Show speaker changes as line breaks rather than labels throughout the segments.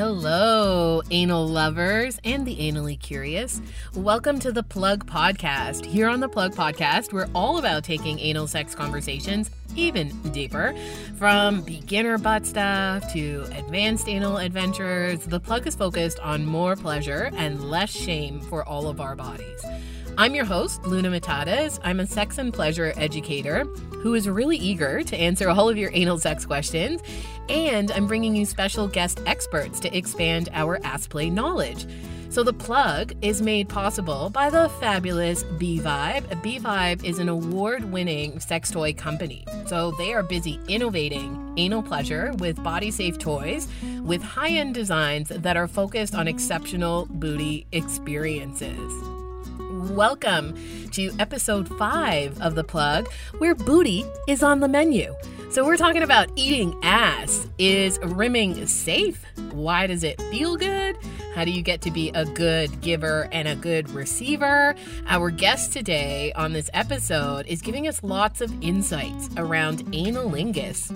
Hello, anal lovers and the anally curious. Welcome to the Plug Podcast. Here on the Plug Podcast, we're all about taking anal sex conversations even deeper. From beginner butt stuff to advanced anal adventures, the Plug is focused on more pleasure and less shame for all of our bodies. I'm your host, Luna Matatas. I'm a sex and pleasure educator who is really eager to answer all of your anal sex questions, and I'm bringing you special guest experts to expand our Ask Play knowledge. So the plug is made possible by the fabulous B Vibe. B Vibe is an award-winning sex toy company. So they are busy innovating anal pleasure with body-safe toys with high-end designs that are focused on exceptional booty experiences. Welcome to episode 5 of The Plug, where booty is on the menu. So, we're talking about eating ass. Is rimming safe? Why does it feel good? How do you get to be a good giver and a good receiver? Our guest today on this episode is giving us lots of insights around anilingus.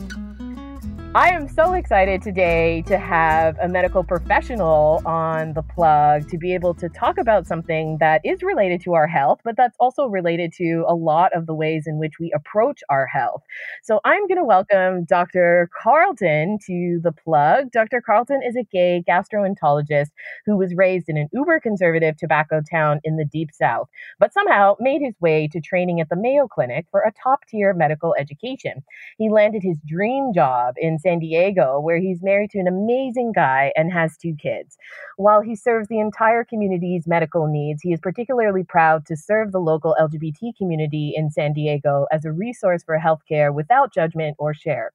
I am so excited today to have a medical professional on the plug to be able to talk about something that is related to our health, but that's also related to a lot of the ways in which we approach our health. So I'm going to welcome Dr. Carlton to the plug. Dr. Carlton is a gay gastroenterologist who was raised in an uber conservative tobacco town in the deep south, but somehow made his way to training at the Mayo Clinic for a top tier medical education. He landed his dream job in San Diego, where he's married to an amazing guy and has two kids. While he serves the entire community's medical needs, he is particularly proud to serve the local LGBT community in San Diego as a resource for healthcare without judgment or share.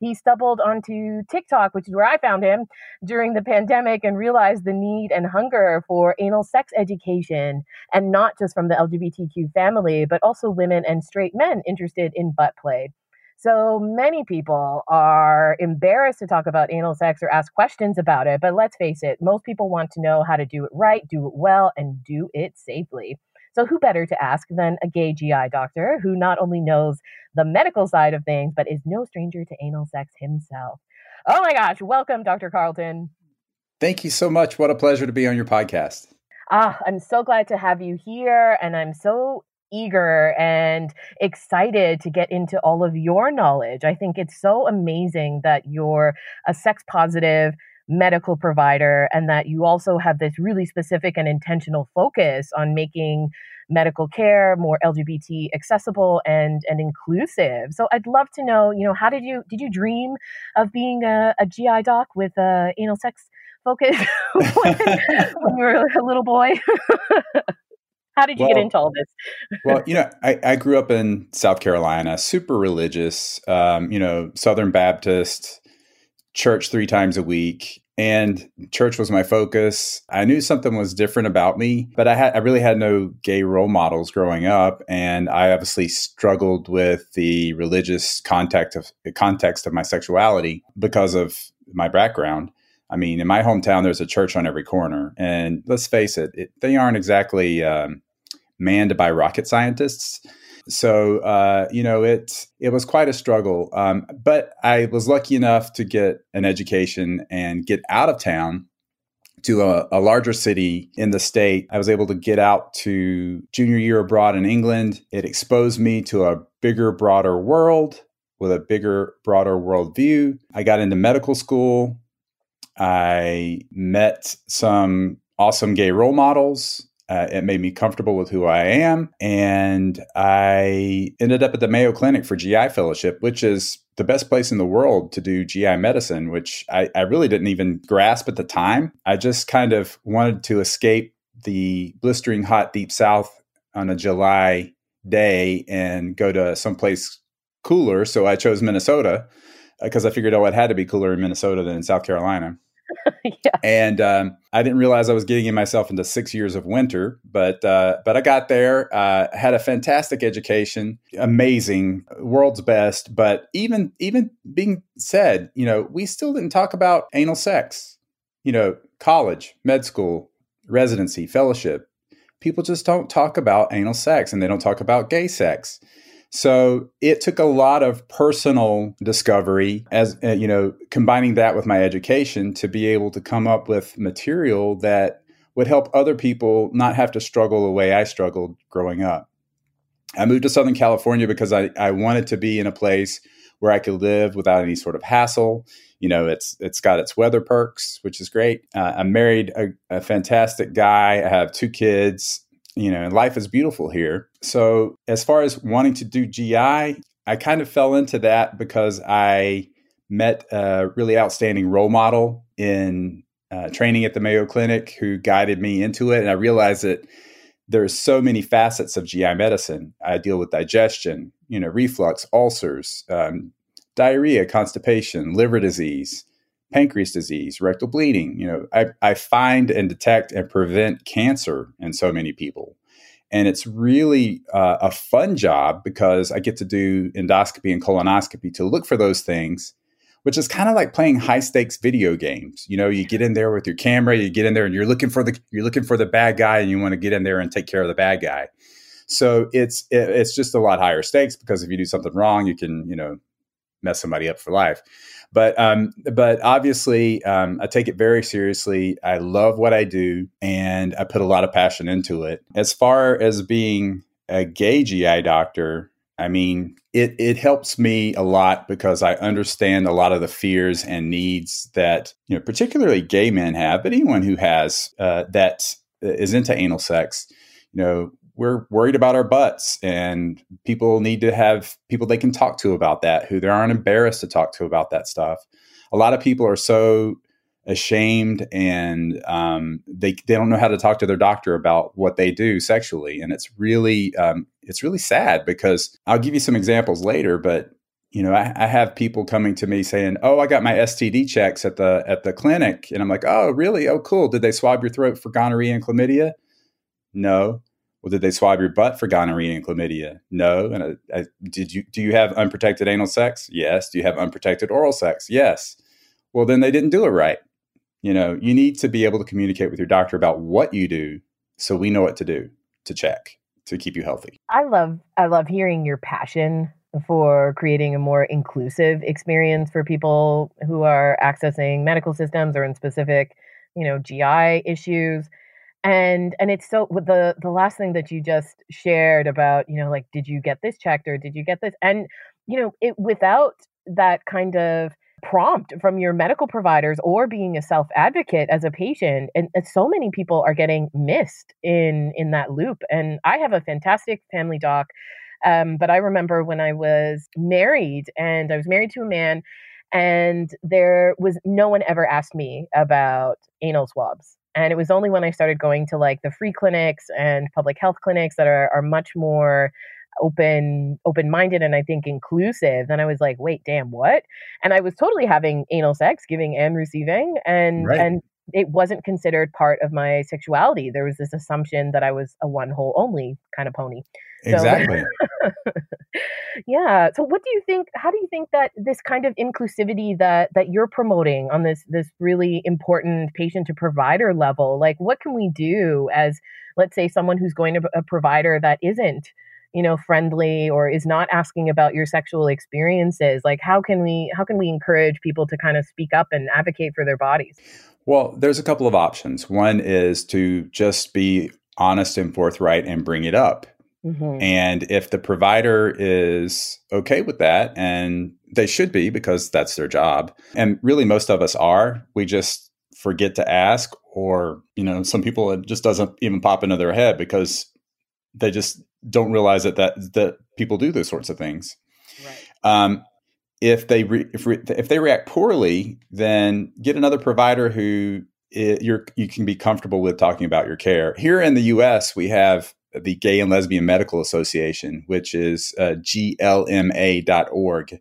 He stumbled onto TikTok, which is where I found him during the pandemic, and realized the need and hunger for anal sex education, and not just from the LGBTQ family, but also women and straight men interested in butt play. So many people are embarrassed to talk about anal sex or ask questions about it. But let's face it, most people want to know how to do it right, do it well, and do it safely. So, who better to ask than a gay GI doctor who not only knows the medical side of things, but is no stranger to anal sex himself? Oh my gosh, welcome, Dr. Carlton.
Thank you so much. What a pleasure to be on your podcast.
Ah, I'm so glad to have you here, and I'm so eager and excited to get into all of your knowledge. I think it's so amazing that you're a sex positive medical provider and that you also have this really specific and intentional focus on making medical care more lgbt accessible and and inclusive so i'd love to know you know how did you did you dream of being a, a gi doc with a anal sex focus when, when you were a little boy How did you well, get into all this?
well, you know, I, I, grew up in South Carolina, super religious, um, you know, Southern Baptist, church three times a week. And church was my focus. I knew something was different about me, but I had I really had no gay role models growing up, and I obviously struggled with the religious context of context of my sexuality because of my background. I mean, in my hometown, there's a church on every corner, and let's face it, it they aren't exactly um, manned by rocket scientists. So uh, you know, it it was quite a struggle. Um, but I was lucky enough to get an education and get out of town to a, a, larger city in the state. I was able to get out to junior year abroad in England. It exposed me to a bigger, broader world with a bigger, broader worldview. I got into medical school. I met some awesome gay role models uh, it made me comfortable with who I am. And I ended up at the Mayo Clinic for GI fellowship, which is the best place in the world to do GI medicine, which I, I really didn't even grasp at the time. I just kind of wanted to escape the blistering hot deep south on a July day and go to someplace cooler. So I chose Minnesota because I figured, oh, it had to be cooler in Minnesota than in South Carolina. yeah. And um, I didn't realize I was getting myself into six years of winter, but uh, but I got there. Uh, had a fantastic education, amazing, world's best. But even even being said, you know, we still didn't talk about anal sex. You know, college, med school, residency, fellowship. People just don't talk about anal sex, and they don't talk about gay sex. So it took a lot of personal discovery as uh, you know, combining that with my education to be able to come up with material that would help other people not have to struggle the way I struggled growing up. I moved to Southern California because I, I wanted to be in a place where I could live without any sort of hassle. You know, it's it's got its weather perks, which is great. Uh, I'm married a, a fantastic guy. I have two kids you know, life is beautiful here. So, as far as wanting to do GI, I kind of fell into that because I met a really outstanding role model in uh, training at the Mayo Clinic who guided me into it. And I realized that there's so many facets of GI medicine. I deal with digestion, you know, reflux, ulcers, um, diarrhea, constipation, liver disease, pancreas disease, rectal bleeding. You know, I, I find and detect and prevent cancer in so many people. And it's really uh, a fun job because I get to do endoscopy and colonoscopy to look for those things, which is kind of like playing high stakes video games. You know, you get in there with your camera, you get in there and you're looking for the you're looking for the bad guy, and you want to get in there and take care of the bad guy. So it's it, it's just a lot higher stakes because if you do something wrong, you can you know mess somebody up for life. But um, but obviously, um, I take it very seriously. I love what I do, and I put a lot of passion into it. As far as being a gay GI doctor, I mean, it it helps me a lot because I understand a lot of the fears and needs that you know, particularly gay men have, but anyone who has uh, that is into anal sex, you know, we're worried about our butts and people need to have people they can talk to about that who they aren't embarrassed to talk to about that stuff. A lot of people are so ashamed and um, they, they don't know how to talk to their doctor about what they do sexually and it's really um, it's really sad because i'll give you some examples later but you know I, I, have people coming to me saying oh i got my std checks at the at the clinic and i'm like oh really? Oh cool. Did they swab your throat for gonorrhea and chlamydia? No well, did they swab your butt for gonorrhea and chlamydia? No. And I, I, did you do you have unprotected anal sex? Yes. Do you have unprotected oral sex? Yes. Well, then they didn't do it right. You know, you need to be able to communicate with your doctor about what you do, so we know what to do to check to keep you healthy.
I love I love hearing your passion for creating a more inclusive experience for people who are accessing medical systems or in specific, you know, GI issues and and it's so the the last thing that you just shared about you know like did you get this checked or did you get this? And you know it without that kind of prompt from your medical providers or being a self advocate as a patient and, and, so many people are getting missed in in that loop. And i have a fantastic family doc um, but i remember when i was married and i was married to a man and there was no one ever asked me about anal swabs and it was only when I started going to like the free clinics and public health clinics that are, are much more open open minded and I think inclusive. Then I was like, wait, damn, what? And I was totally having anal sex, giving and receiving, and right. and it wasn't considered part of my sexuality. There was this assumption that I was a one hole only kind of pony.
Exactly.
So, yeah. So what do you think how do you think that this kind of inclusivity that that you're promoting on this this really important patient to provider level, like what can we do as let's say someone who's going to a provider that isn't you know friendly or is not asking about your sexual experiences like how can we how can we encourage people to kind of speak up and advocate for their bodies
well there's a couple of options one is to just be honest and forthright and bring it up Mm-hmm. And if the provider is okay with that, and they should be because that's their job, and really most of us are, we just forget to ask, or, you know, some people it just doesn't even pop into their head because they just don't realize that that, that people do those sorts of things. Right. Um, if they re, if, re, if they react poorly, then get another provider who it, you're you can be comfortable with talking about your care. Here in the U.S., we have the Gay and Lesbian Medical Association, which is uh, glma.org.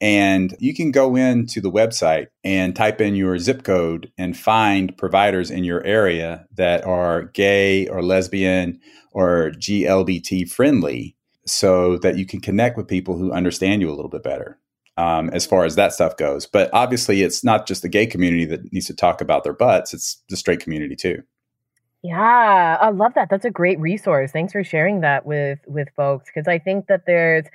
And you can go into the website and type in your zip code and find providers in your area that are gay or lesbian or GLBT friendly so that you can connect with people who understand you a little bit better um, as far as that stuff goes. But obviously, it's not just the gay community that needs to talk about their butts, it's the straight community too.
Yeah, I love that. That's a great resource. Thanks for sharing that with with folks because I think that there's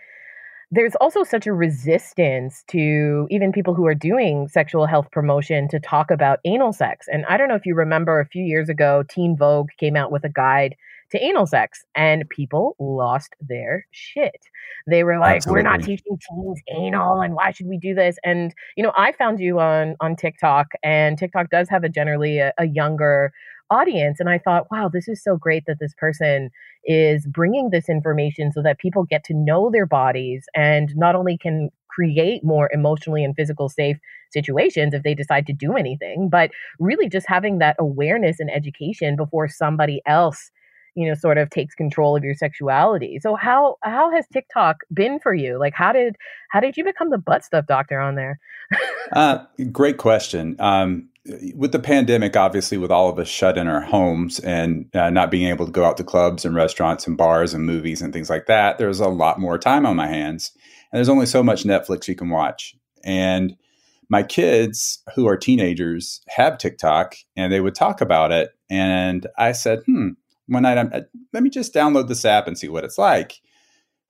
there's also such a resistance to even people who are doing sexual health promotion to talk about anal sex. And I don't know if you remember a few years ago, Teen Vogue came out with a guide to anal sex and people lost their shit. They were like, Absolutely. we're not teaching teens anal and why should we do this? And, you know, I found you on, on TikTok and TikTok does have a generally a, a younger audience. And I thought, wow, this is so great that this person is bringing this information so that people get to know their bodies and not only can create more emotionally and physical safe situations if they decide to do anything, but really just having that awareness and education before somebody else you know sort of takes control of your sexuality. So how how has tiktok been for you? Like how did how did you become the butt stuff doctor on there?
Uh, great question. Um, with the pandemic, obviously, with all of us shut in our homes and uh, not being able to go out to clubs and restaurants and bars and movies and things like that, there's a lot more time on my hands. And there's only so much Netflix you can watch. And my kids, who are teenagers, have TikTok and they would talk about it. And I said, hmm, one night, I'm, let me just download this app and see what it's like.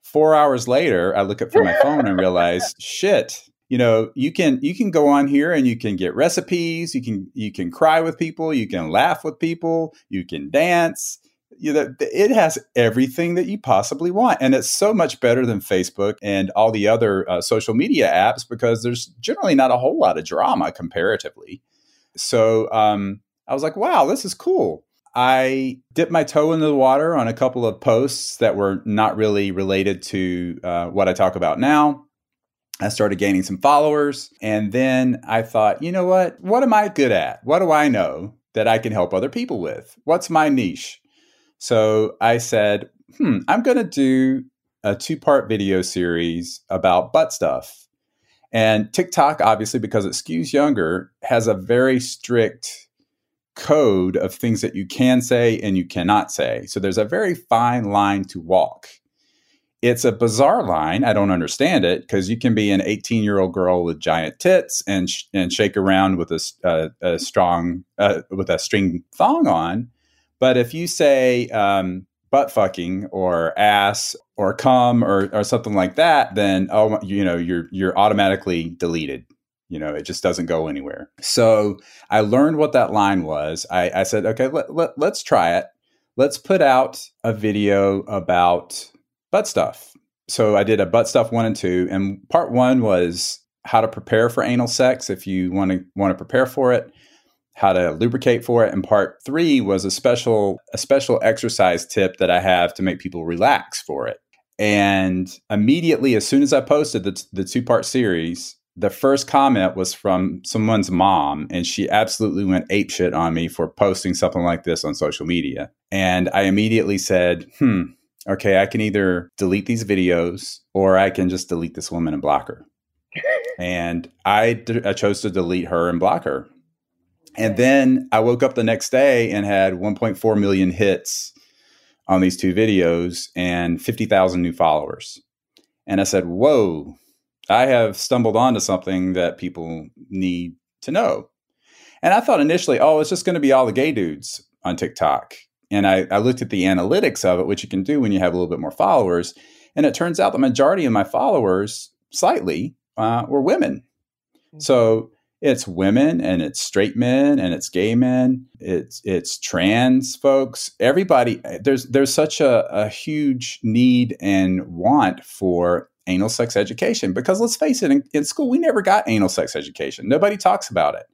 Four hours later, I look up for my phone and realize, shit, you know you can you can go on here and you can get recipes you can you can cry with people you can laugh with people you can dance you know, it has everything that you possibly want and it's so much better than facebook and all the other uh, social media apps because there's generally not a whole lot of drama comparatively. So um, i was like wow this is cool. I dipped my toe into the water on a couple of posts that were not really related to uh, what i talk about now I started gaining some followers. And then I thought, you know what? What am I good at? What do I know that I can help other people with? What's my niche? So I said, hmm, I'm going to do a two part video series about butt stuff. And TikTok, obviously, because it skews younger, has a very strict code of things that you can say and you cannot say. So there's a very fine line to walk it's a bizarre line. I don't understand it because you can be an 18 year old girl with giant tits and sh- and shake around with a, uh, a strong uh, with a string thong on, but if you say um, butt fucking or ass or cum or, or something like that, then oh you know you're you're automatically deleted. You know, it just doesn't go anywhere. So I learned what that line was. I, I said, okay, let, let, let's try it. Let's put out a video about butt stuff. So I did a butt stuff one and two, and part one was how to prepare for anal sex if you want to want to prepare for it, how to lubricate for it, and part three was a special a special exercise tip that I have to make people relax for it. And immediately, as soon as I posted the, the two part series, the first comment was from someone's mom, and she absolutely went apeshit on me for posting something like this on social media. And I immediately said, hmm, okay, I can either delete these videos or I can just delete this woman and block her. and I, d- I chose to delete her and block her. And then I woke up the next day and had 1.4 million hits on these two videos and 50,000 new followers. And I said, Whoa, I have stumbled onto something that people need to know. And I thought initially, oh, it's just going to be all the gay dudes on TikTok. And I, I looked at the analytics of it, which you can do when you have a little bit more followers. And it turns out the majority of my followers, slightly, uh, were women. Mm-hmm. So it's women and it's straight men and it's gay men it's it's trans folks everybody there's there's such a, a huge need and want for anal sex education because let's face it in, in, school we never got anal sex education nobody talks about it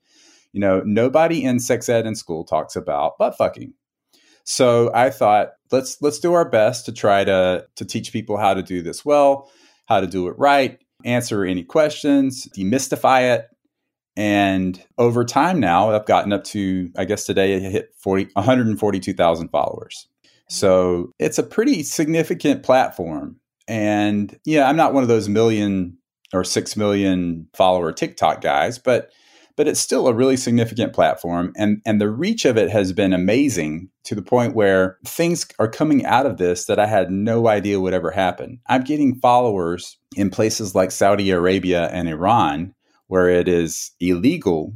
you know nobody in sex ed in school talks about butt fucking so I thought let's let's do our best to try to to teach people how to do this well, how to do it right, answer any questions, demystify it. And over time now, I've gotten up to I guess today I hit 40 142,000 followers. Mm-hmm. So it's a pretty significant platform. And yeah, I'm not one of those million or 6 million follower TikTok guys, but but it's still a really significant platform and and the reach of it has been amazing to the point where things are coming out of this that I had no idea would ever happen. I'm getting followers in places like Saudi Arabia and Iran where it is illegal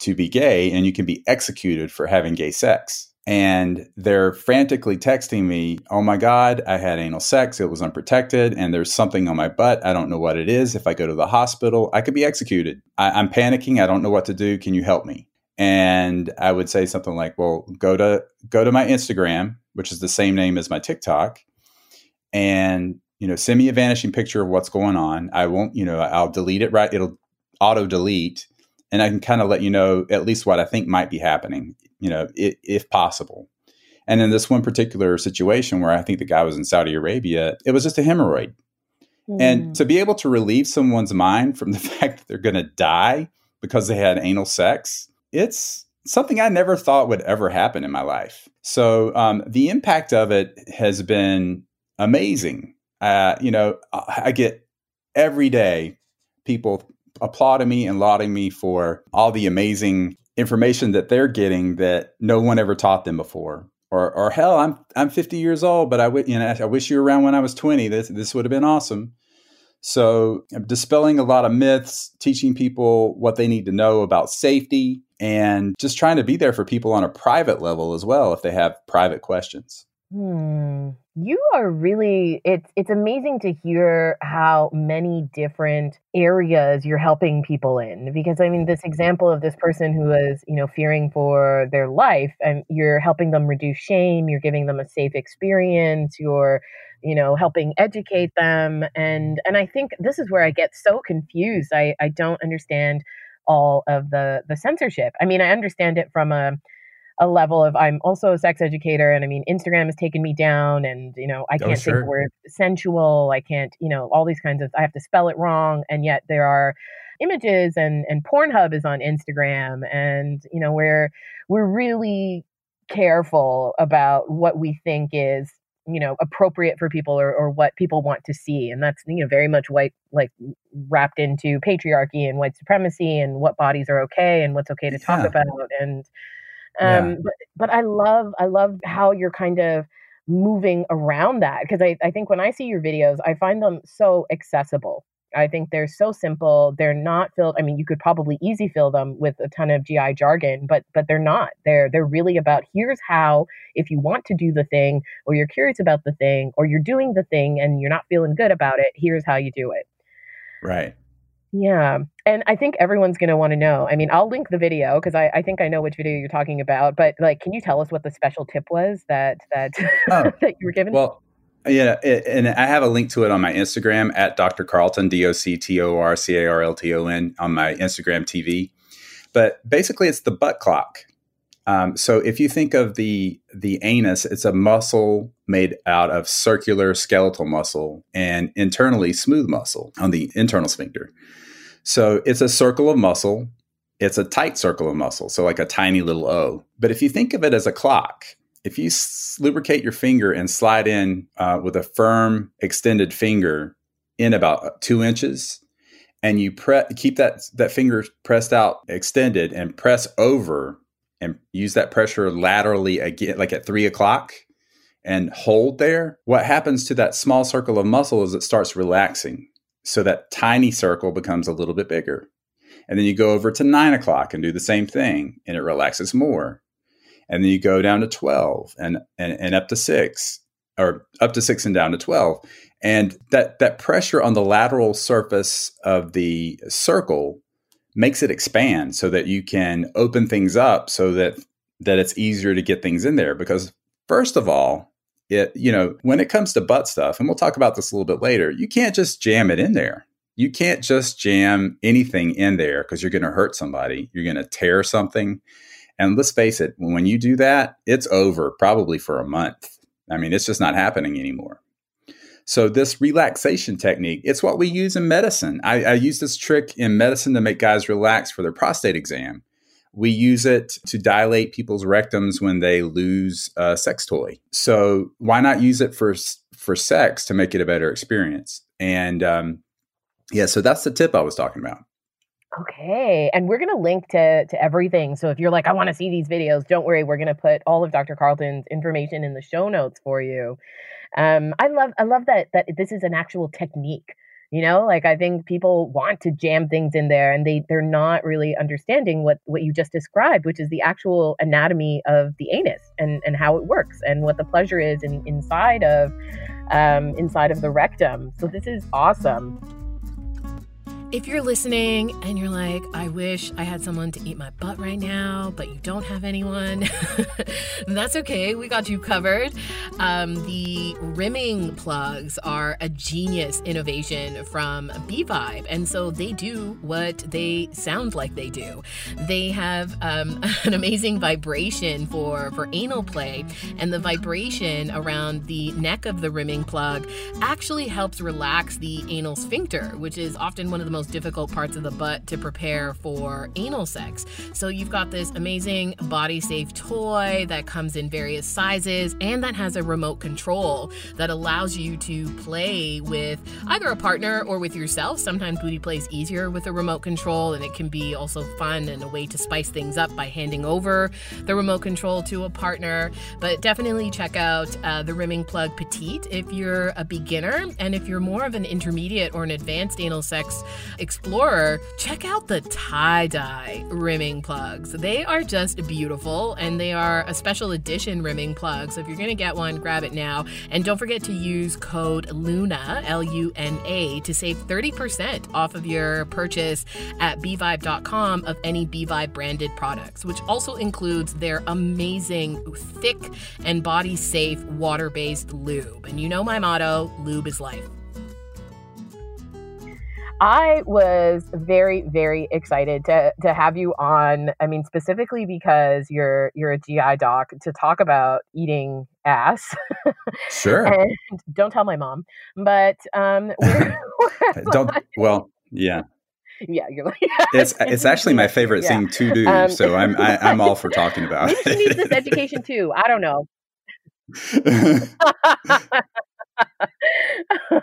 to be gay and you can be executed for having gay sex. And they're frantically texting me, Oh my God, I had anal sex. It was unprotected, and there's something on my butt. I don't know what it is. If I go to the hospital, I could be executed. I, I'm panicking. I don't know what to do. Can you help me? And I would say something like, Well, go to go to my Instagram, which is the same name as my TikTok, and you know, send me a vanishing picture of what's going on. I won't, you know, I'll delete it right. It'll auto delete and I can kind of let you know at least what I think might be happening, you know, if, if possible. And in this one particular situation where I think the guy was in Saudi Arabia, it was just a hemorrhoid. Mm. And hmm. to be able to relieve someone's mind from the fact that they're going to die because they had anal sex, it's something I never thought would ever happen in my life. So um, the impact of it has been amazing. Uh, you know, I get every day people applauding me and lauding me for all the amazing information that they're getting that no one ever taught them before. Or, or hell, I'm I'm 50 years old, but I w- you know I wish you were around when I was 20. This this would have been awesome. So dispelling a lot of myths, teaching people what they need to know about safety, and just trying to be there for people on a private level as well if they have private questions.
Hmm. You are really it's it's amazing to hear how many different areas you're helping people in because I mean this example of this person who is, you know, fearing for their life and you're helping them reduce shame, you're giving them a safe experience, you're you know helping educate them and and I think this is where I get so confused. I I don't understand all of the the censorship. I mean, I understand it from a a level of I'm also a sex educator and I mean Instagram has taken me down and you know I oh, can't oh, sure. the word sensual I can't you know all these kinds of I have to spell it wrong and yet there are images and and Pornhub is on Instagram and you know we're we're really careful about what we think is you know appropriate for people or, or what people want to see and that's you know very much white like wrapped into patriarchy and white supremacy and what bodies are okay and what's okay to talk yeah. about and um, yeah. but, but I love, I love how you're kind of moving around that because I, I think when I see your videos, I find them so accessible. I think they're so simple. They're not filled. I mean, you could probably easy fill them with a ton of GI jargon, but but they're not. They're they're really about here's how if you want to do the thing or you're curious about the thing or you're doing the thing and you're not feeling good about it, here's how you do it.
Right.
Yeah. And I think everyone's going to want to know. I mean, I'll link the video because I, I think I know which video you're talking about. But like, can you tell us what the special tip was that that oh, that you were given?
Well, yeah, it, and I have a link to it on my Instagram at Dr. Carlton D O C T O R C A R L T O N on my Instagram TV. But basically, it's the butt clock. Um, so if you think of the the anus, it's a muscle made out of circular skeletal muscle and internally smooth muscle on the internal sphincter. So it's a circle of muscle. It's a tight circle of muscle, so like a tiny little O. But if you think of it as a clock, if you lubricate your finger and slide in uh, with a firm extended finger in about two inches, and you pre- keep that that finger pressed out, extended, and press over, and use that pressure laterally again, like at three o'clock, and hold there. What happens to that small circle of muscle is it starts relaxing. So that tiny circle becomes a little bit bigger. And then you go over to nine o'clock and do the same thing, and it relaxes more. And then you go down to 12 and, and, and up to six, or up to six and down to 12. And that, that pressure on the lateral surface of the circle makes it expand so that you can open things up so that that it's easier to get things in there. Because first of all it you know when it comes to butt stuff and we'll talk about this a little bit later you can't just jam it in there. You can't just jam anything in there because you're going to hurt somebody. You're going to tear something. And let's face it when you do that it's over probably for a month. I mean it's just not happening anymore so this relaxation technique it's what we use in medicine I, I use this trick in medicine to make guys relax for their prostate exam we use it to dilate people's rectums when they lose a sex toy. So why not use it for for sex to make it a better experience? And um, yeah, so that's the tip I was talking about.
Okay, and we're to link to to everything. So if you're like, I want to see these videos, don't worry, we're to put all of Dr. Carlton's information in the show notes for you. Um, I love I love that that this is an actual technique You know, like I think people want to jam things in there and they they're not really understanding what what you just described, which is the actual anatomy of the anus and and how it works and what the pleasure is in, inside of um, inside of the rectum. So this is awesome. If you're listening and you're like, I wish I had someone to eat my butt right now, but you don't have anyone, that's okay. We got you covered. Um, the rimming plugs are a genius innovation from B Vibe. And so they do what they sound like they do. They have um, an amazing vibration for, for anal play, and the vibration around the neck of the rimming plug actually helps relax the anal sphincter, which is often one of the most most difficult parts of the butt to prepare for anal sex. So you've got this amazing body safe toy that comes in various sizes and that has a remote control that allows you to play with either a partner or with yourself. Sometimes booty play is easier with a remote control and it can be also fun and a way to spice things up by handing over the remote control to a partner. But definitely check out uh, the Rimming Plug Petite if you're a beginner and if you're more of an intermediate or an advanced anal sex explorer, check out the tie dye rimming plugs. They are just beautiful and they are a special edition rimming plug. So if you're going to get one, grab it now. And don't forget to use code LUNA, L U N A, to save 30% off of your purchase at bvibe.com of any bvibe branded products, which also includes their amazing, thick, and body safe water based lube. And you know my motto lube is life. I was very, very excited to to have you on. I mean, specifically because you're you're a GI doc to talk about eating ass.
Sure.
and don't tell my mom, but um, we're,
we're don't. Well, yeah.
Yeah, you're like
it's it's actually my favorite yeah. thing to do. Um, so I'm I, am i am all for talking about.
Maybe she needs this education too. I don't know.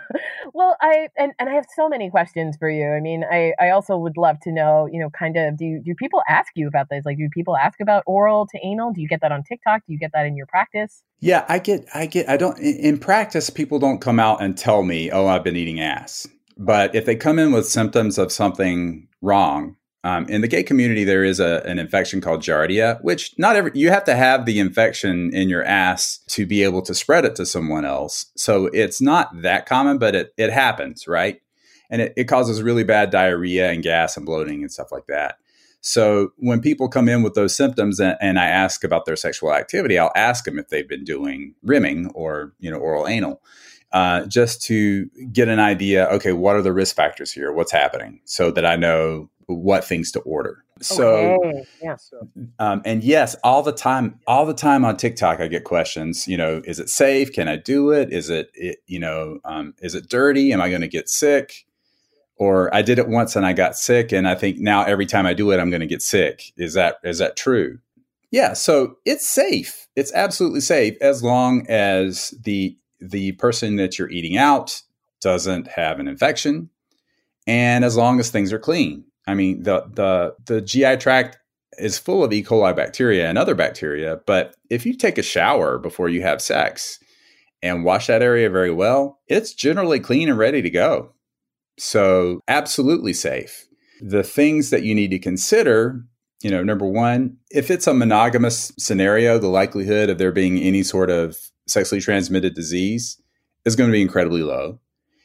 well, I and, and I have so many questions for you. I mean, I, I also would love to know, you know, kind of do do people ask you about this? Like do people ask about oral to anal? Do you get that on TikTok? Do you get that in your practice?
Yeah, I get I get I don't in practice people don't come out and tell me, "Oh, I've been eating ass." But if they come in with symptoms of something wrong, um, in the gay community, there is a, an infection called Giardia, which not every you have to have the infection in your ass to be able to spread it to someone else. So it's not that common, but it it happens, right? And it, it causes really bad diarrhea and gas and bloating and stuff like that. So when people come in with those symptoms and, and, I ask about their sexual activity, I'll ask them if they've been doing rimming or you know oral anal, uh, just to get an idea. Okay, what are the risk factors here? What's happening, so that I know what things to order. So,
okay. yeah.
Um, and yes, all the time, all the time on TikTok, I get questions. You know, is it safe? Can I do it? Is it, it you know, um, is it dirty? Am I going to get sick? Or I did it once and I got sick, and I think now every time I do it, I'm going to get sick. Is that is that true? Yeah. So it's safe. It's absolutely safe as long as the the person that you're eating out doesn't have an infection, and as long as things are clean I mean, the the the GI tract is full of E. coli bacteria and other bacteria, but if you take a shower before you have sex and wash that area very well, it's generally clean and ready to go. So, absolutely safe. The things that you need to consider, you know, number 1, if it's a monogamous scenario, the likelihood of there being any sort of sexually transmitted disease is going to be incredibly low.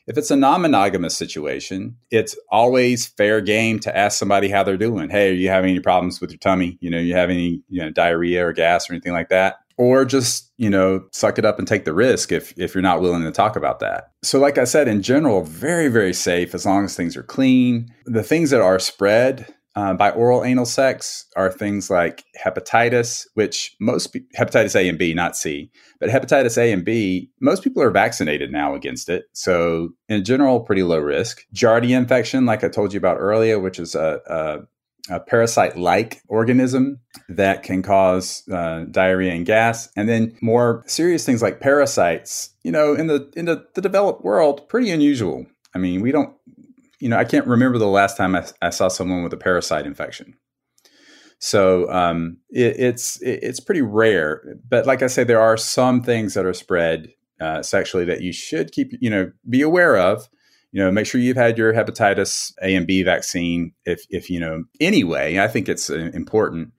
If it's a non monogamous situation, it's always fair game to ask somebody how they're doing. Hey, are you having any problems with your tummy? You know, you have any, you know, diarrhea or gas or anything like that? Or just, you know, suck it up and take the risk if, if you're not willing to talk about that. So, like I said, in general, very, very safe as long as things are clean. The things that are spread, uh, by oral anal sex are things like hepatitis, which most hepatitis A and B, not C, but hepatitis A and B, most people are vaccinated now against it. So, in general, pretty low risk. Giardia infection, like I told you about earlier, which is a, a, a parasite like organism that can cause uh, diarrhea and gas. And then more serious things like parasites, you know, in the in the, the developed world, pretty unusual. I mean, we don't you know, I can't remember the last time I, I saw someone with a parasite infection. So um, it, it's it, it's pretty rare. But like I say, there are some things that are spread uh, sexually that you should keep you know be aware of. you know, make sure you've had your hepatitis A and B vaccine. If if you know anyway, I think it's uh, important.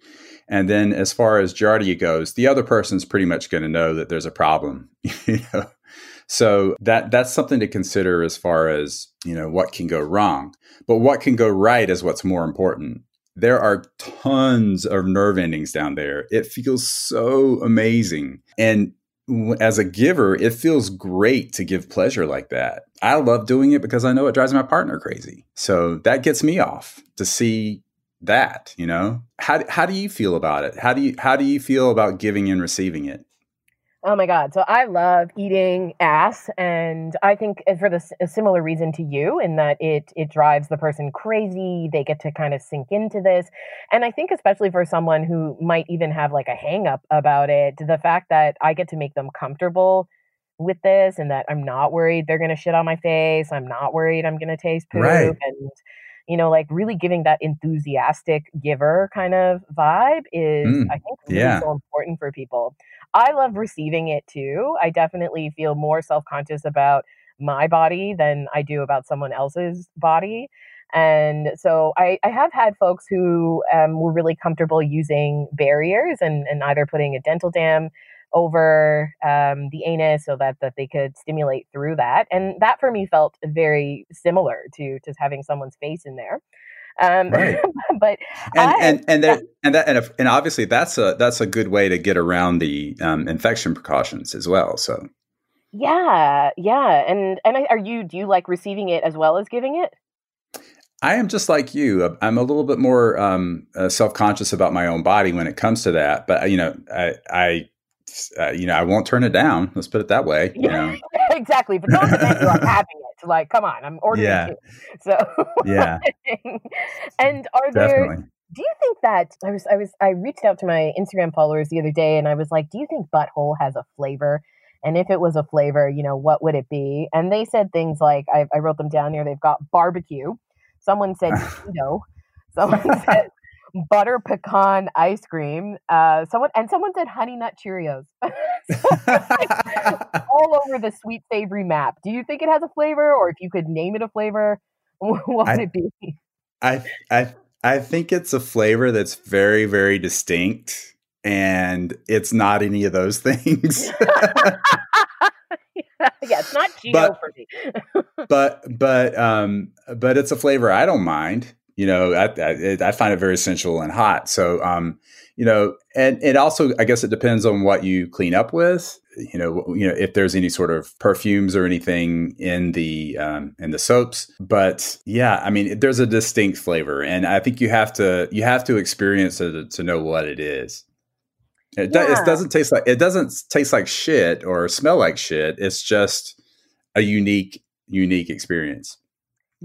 And then as far as Giardia goes, the other person's pretty much going to know that there's a problem. you know, so that that's something to consider as far as you know what can go wrong. But what can go right is what's more important. There are tons of nerve endings down there. It feels so amazing. And as a giver, it feels great to give pleasure like that. I love doing it because I know it drives my partner crazy. So that gets me off to see that, you know. How how do you feel about it? How do you how do you feel about giving and receiving it?
Oh my God. So I love eating ass. And I think for the, a similar reason to you, in that it, it drives the person crazy. They get to kind of sink into this. And I think, especially for someone who might even have like a hang up about it, the fact that I get to make them comfortable with this and that I'm not worried they're going to shit on my face. I'm not worried I'm going to taste poop. Right. And, you know, like really giving that enthusiastic giver kind of vibe is, mm, I think, really yeah. so important for people. I love receiving it too. I definitely feel more self conscious about my body than I do about someone else's body. And so I, I have had folks who um, were really comfortable using barriers and, and either putting a dental dam over um, the anus so that, that they could stimulate through that. And that for me felt very similar to just having someone's face in there. Um, right. but
and I, and and there, and that and, if, and obviously that's a that's a good way to get around the um, infection precautions as well. So
yeah, yeah, and and I, are you do you like receiving it as well as giving it?
I am just like you. I'm a little bit more um, uh, self conscious about my own body when it comes to that. But you know, I, I uh, you know, I won't turn it down. Let's put it that way. You know?
exactly. But don't demand you having it. Like, come on, I'm ordering yeah. it. So
yeah.
and are there? Do you think that I was I was I reached out to my Instagram followers the other day and I was like, do you think butthole has a flavor? And if it was a flavor, you know, what would it be? And they said things like I, I wrote them down here. They've got barbecue. Someone said Cheeto. Someone said butter pecan ice cream. Uh, someone and someone said honey nut Cheerios. all over the sweet savory map. Do you think it has a flavor, or if you could name it a flavor, what would I, it be?
I I I think it's a flavor that's very very distinct, and it's not any of those things.
yeah, it's not Cheeto but, for me.
but but um but it's a flavor I don't mind you know, I, I, I, find it very sensual and hot. So, um, you know, and it also, I guess it depends on what you clean up with. You know, you know, if there's any sort of perfumes or anything in the um, in the soaps. But yeah, I mean, there's a distinct flavor, and I think you have to you have to experience it to know what it is. It, yeah. do, it doesn't taste like it doesn't taste like shit or smell like shit. It's just a unique unique experience.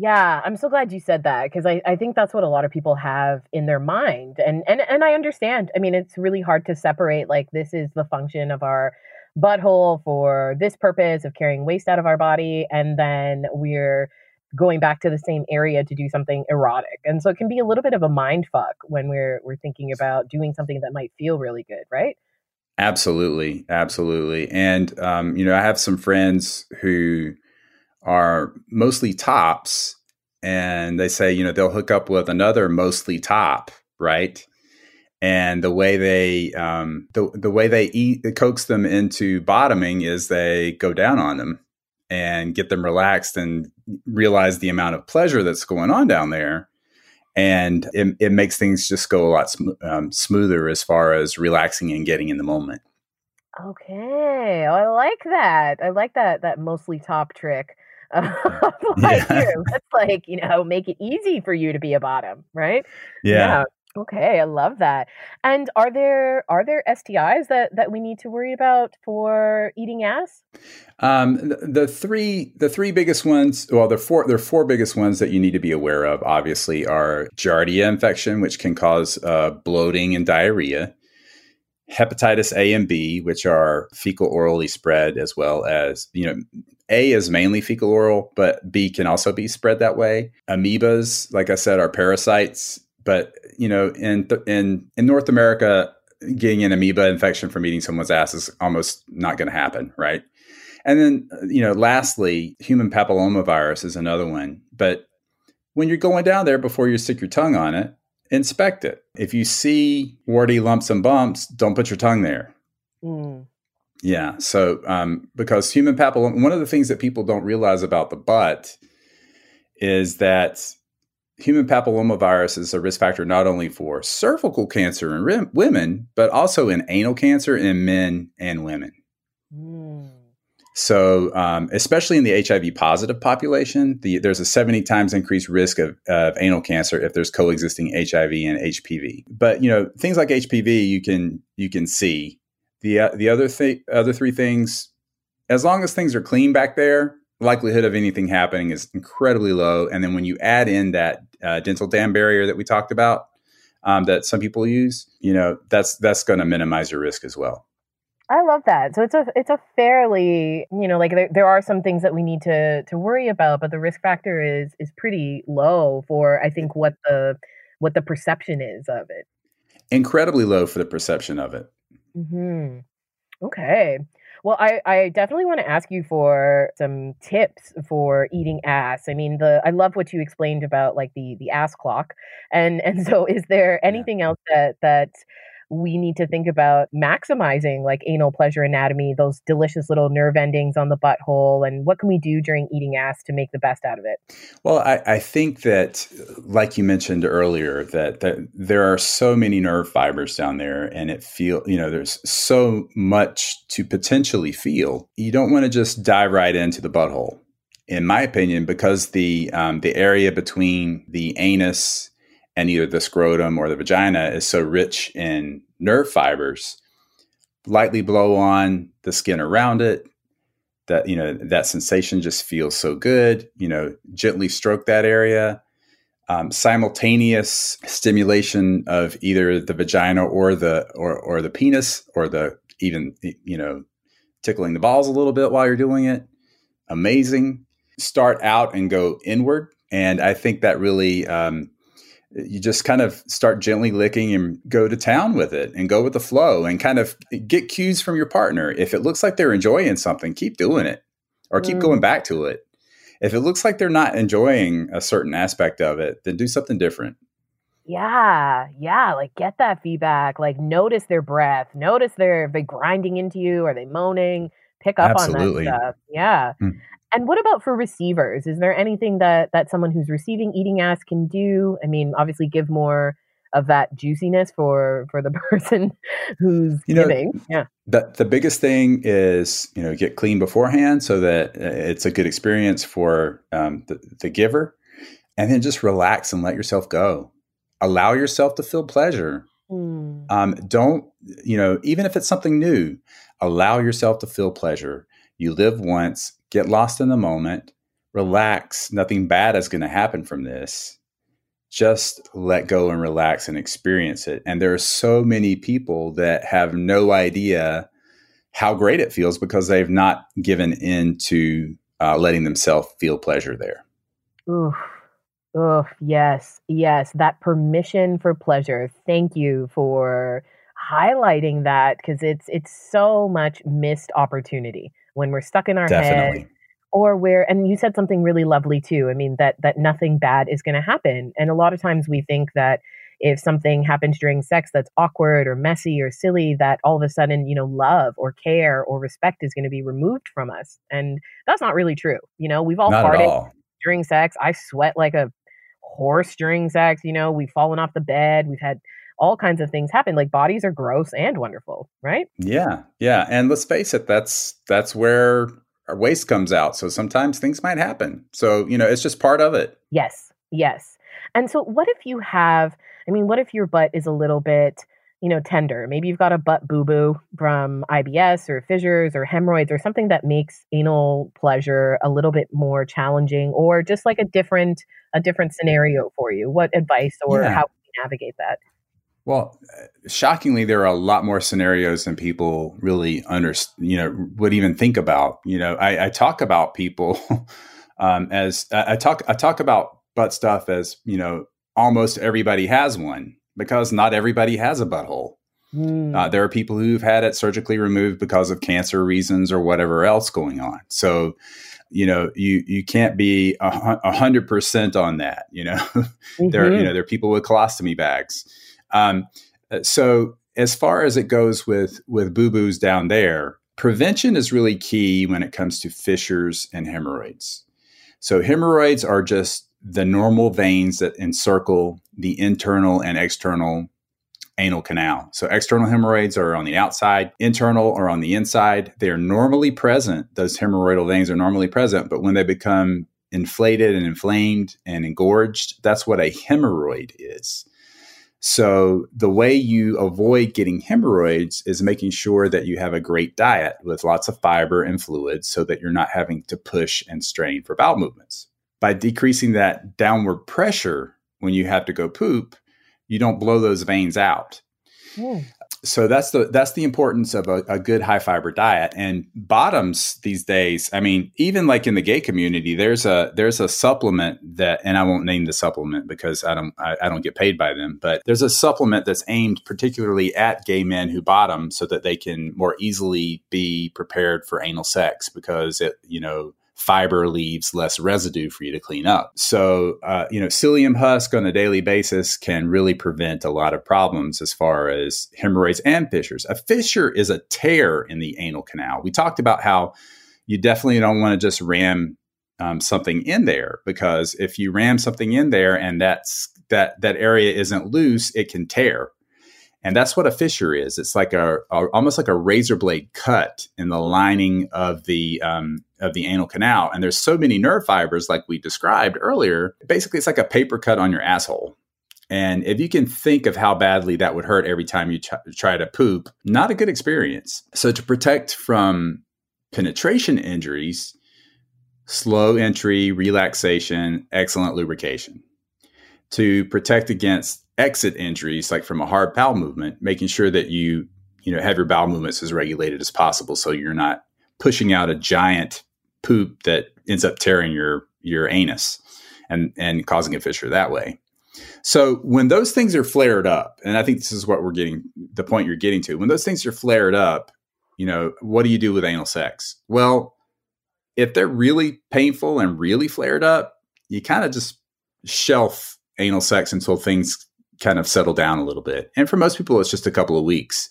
Yeah, I'm so glad you said that because I, I think that's what a lot of people have in their mind. And, and and I understand. I mean, it's really hard to separate like this is the function of our butthole for this purpose of carrying waste out of our body and then we're going back to the same area to do something erotic. And so it can be a little bit of a mind fuck when we're we're thinking about doing something that might feel really good, right?
Absolutely, absolutely. And um, you know, I have some friends who are mostly tops and they say you know they'll hook up with another mostly top right? And the way they um, the, the way they eat coax them into bottoming is they go down on them and get them relaxed and realize the amount of pleasure that's going on down there. And it, it makes things just go a lot sm- um, smoother as far as relaxing and getting in the moment.
Okay i like that. I like that that mostly top trick like yeah. you. Let's like, you know, make it easy for you to be a bottom, right?
Yeah. yeah.
Okay, I love that. And are there are there STIs that that we need to worry about for eating ass?
Um, the, the three the three biggest ones, well, the four the four biggest ones that you need to be aware of, obviously, are Giardia infection, which can cause uh, bloating and diarrhea hepatitis A and B, which are fecal orally spread, as well as, you know, A is mainly fecal oral, but B can also be spread that way. Amoebas, like I said, are parasites, but, you know, in, th- in, in North America, getting an amoeba infection from eating someone's ass is almost not going to happen, right? And then, uh, you know, lastly, human papillomavirus is another one. But when you're going down there before you stick your tongue on it, inspect it. If you see warty lumps and bumps, don't put your tongue there. Mm. Yeah. So, um, because human papilloma, one of the things that people don't realize about the butt is that human papillomavirus is a risk factor not only for cervical cancer in women, but also in anal cancer in men and women. Mm. So, um, especially in the HIV positive population, the, there's a 70 times increased risk of, of, anal cancer if there's coexisting HIV and HPV. But you know, things like HPV, you can you can see the uh, the other th- other three things. As long as things are clean back there, likelihood of anything happening is incredibly low. And then when you add in that uh, dental dam barrier that we talked about, um, that some people use, you know, that's that's going to minimize your risk as well.
I love that. So it's a it's a fairly you know like there, there are some things that we need to to worry about, but the risk factor is is pretty low for I think what the what the perception is of it.
Incredibly low for the perception of it.
Hmm. Okay. Well, I, I definitely want to ask you for some tips for eating ass. I mean, the I love what you explained about like the the ass clock, and and so is there anything else that that we need to think about maximizing like anal pleasure anatomy, those delicious little nerve endings on the butthole, and what can we do during eating ass to make the best out of it?
Well, I, I think that, like you mentioned earlier, that, that there are so many nerve fibers down there, and it feel you know there's so much to potentially feel. You don't want to just dive right into the butthole, in my opinion, because the um, the area between the anus and either the scrotum or the vagina is so rich in nerve fibers, lightly blow on the skin around it. That you know that sensation just feels so good. You know, gently stroke that area. Um, simultaneous stimulation of either the vagina or the or, or the penis or the even you know tickling the balls a little bit while you're doing it. Amazing. Start out and go inward, and I think that really um, you just kind of start gently licking and go to town with it and go with the flow and kind of get cues from your partner. If it looks like they're enjoying something, keep doing it or keep mm. going back to it. If it looks like they're not enjoying a certain aspect of it, then do something different.
Yeah, yeah, like get that feedback. Like notice their breath, notice their they grinding into you, are they moaning? Pick up Absolutely. on that stuff. Yeah. Mm. And what about for receivers? Is there anything that that someone who's receiving eating ass can do? I mean, obviously give more of that juiciness for for the person who's you know, giving. Yeah.
The the biggest thing is you know get clean beforehand so that uh, it's a good experience for um, the, the giver, and then just relax and let yourself go. Allow yourself to feel pleasure. Mm. Um, don't you know even if it's something new, allow yourself to feel pleasure. You live once get lost in the moment, relax. Nothing bad is going to happen from this. Just let go and relax and experience it. And there are so many people that have no idea how great it feels because they've not given in to uh, letting themselves feel pleasure there.
Oof. Oof. Yes. Yes. That permission for pleasure. Thank you for highlighting that because it's it's so much missed opportunity when we're stuck in our Definitely. head or where and you said something really lovely too i mean that that nothing bad is going to happen. And a lot of times we think that if something happens during sex that's awkward or messy or silly that all of a sudden you know love or care or respect is going to be removed from us. And that's not really true you know? We've all
not farted all.
during sex. I sweat like a horse during sex you know? We've fallen off the bed. We've had all kinds of things happen like bodies are gross and wonderful right?
Yeah yeah and let's face it that's that's where our waste comes out so sometimes things might happen so you know it's just part of it.
Yes yes and so what if you have i mean what if your butt is a little bit you know tender? Maybe you've got a butt boo boo from ibs or fissures or hemorrhoids or something that makes anal pleasure a little bit more challenging or just like a different a different scenario for you. What advice or yeah. how can you navigate that
well, shockingly, there are a lot more scenarios than people really under, you know, would even think about. You know, I, I talk about people um, as I talk I talk about butt stuff as you know almost everybody has one because not everybody has a butthole. Mm. Uh, there are people who've had it surgically removed because of cancer reasons or whatever else going on. So, you know, you you can't be a hundred percent on that. You know, mm-hmm. there you know there are people with colostomy bags. Um, uh, so as far as it goes with with boo boos down there, prevention is really key when it comes to fissures and hemorrhoids. So hemorrhoids are just the normal veins that encircle the internal and external anal canal. So external hemorrhoids are on the outside, internal are on the inside. They are normally present. Those hemorrhoidal veins are normally present, but when they become inflated and inflamed and engorged, that's what a hemorrhoid is. So the way you avoid getting hemorrhoids is making sure that you have a great diet with lots of fiber and fluids so that you're not having to push and strain for bowel movements. By decreasing that downward pressure when you have to go poop, you don't blow those veins out. Mm so that's the that's the importance of a, a, good high fiber diet. And bottoms these days i mean even like in the gay community there's a there's a supplement that and i won't name the supplement because i don't I, I don't get paid by them but there's a supplement that's aimed particularly at gay men who bottom so that they can more easily be prepared for anal sex because it you know fiber leaves less residue for you to clean up. So, uh, you know, psyllium husk on a daily basis can really prevent a lot of problems as far as hemorrhoids and fissures. A fissure is a tear in the anal canal. We talked about how you definitely don't want to just ram um, something in there because if you ram something in there and that's that that area isn't loose, it can tear and that's what a fissure is. It's like a, a almost like a razor blade cut in the lining of the um, of the anal canal. And there's so many nerve fibers, like we described earlier. Basically, it's like a paper cut on your asshole. And if you can think of how badly that would hurt every time you ch- try to poop, not a good experience. So to protect from penetration injuries, slow entry, relaxation, excellent lubrication. To protect against exit injuries, like from a hard bowel movement, making sure that you you know have your bowel movements as regulated as possible, so you're not pushing out a giant poop that ends up tearing your your anus and and causing a fissure that way. So when those things are flared up, and I think this is what we're getting the point you're getting to. When those things are flared up, you know, what do you do with anal sex? Well, if they're really painful and really flared up, you kind of just shelf anal sex until things kind of settle down a little bit. And for most people, it's just a couple of weeks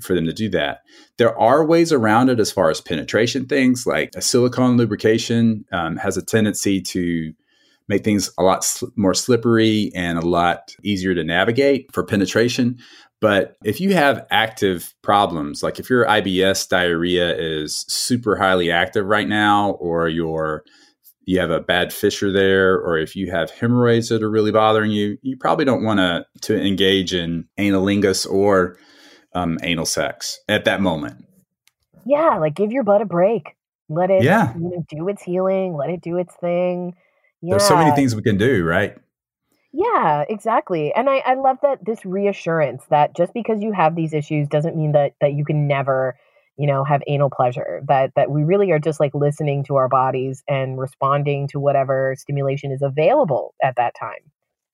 for them to do that. There are ways around it as far as penetration things, like a silicone lubrication um, has a tendency to make things a lot sl- more slippery and a lot easier to navigate for penetration. But if you have active problems, like if your IBS diarrhea is super highly active right now, or your you have a bad fissure there, or if you have hemorrhoids that are really bothering you, you probably don't want to to engage in anilingus or um, anal sex at that moment.
Yeah, like give your butt a break. Let it, yeah. you know, do its healing. Let it do its thing.
Yeah. There's so many things we can do, right?
Yeah, exactly. And I, I love that this reassurance that just because you have these issues doesn't mean that that you can never you know have anal pleasure that that we really are just like listening to our bodies and responding to whatever stimulation is available at that time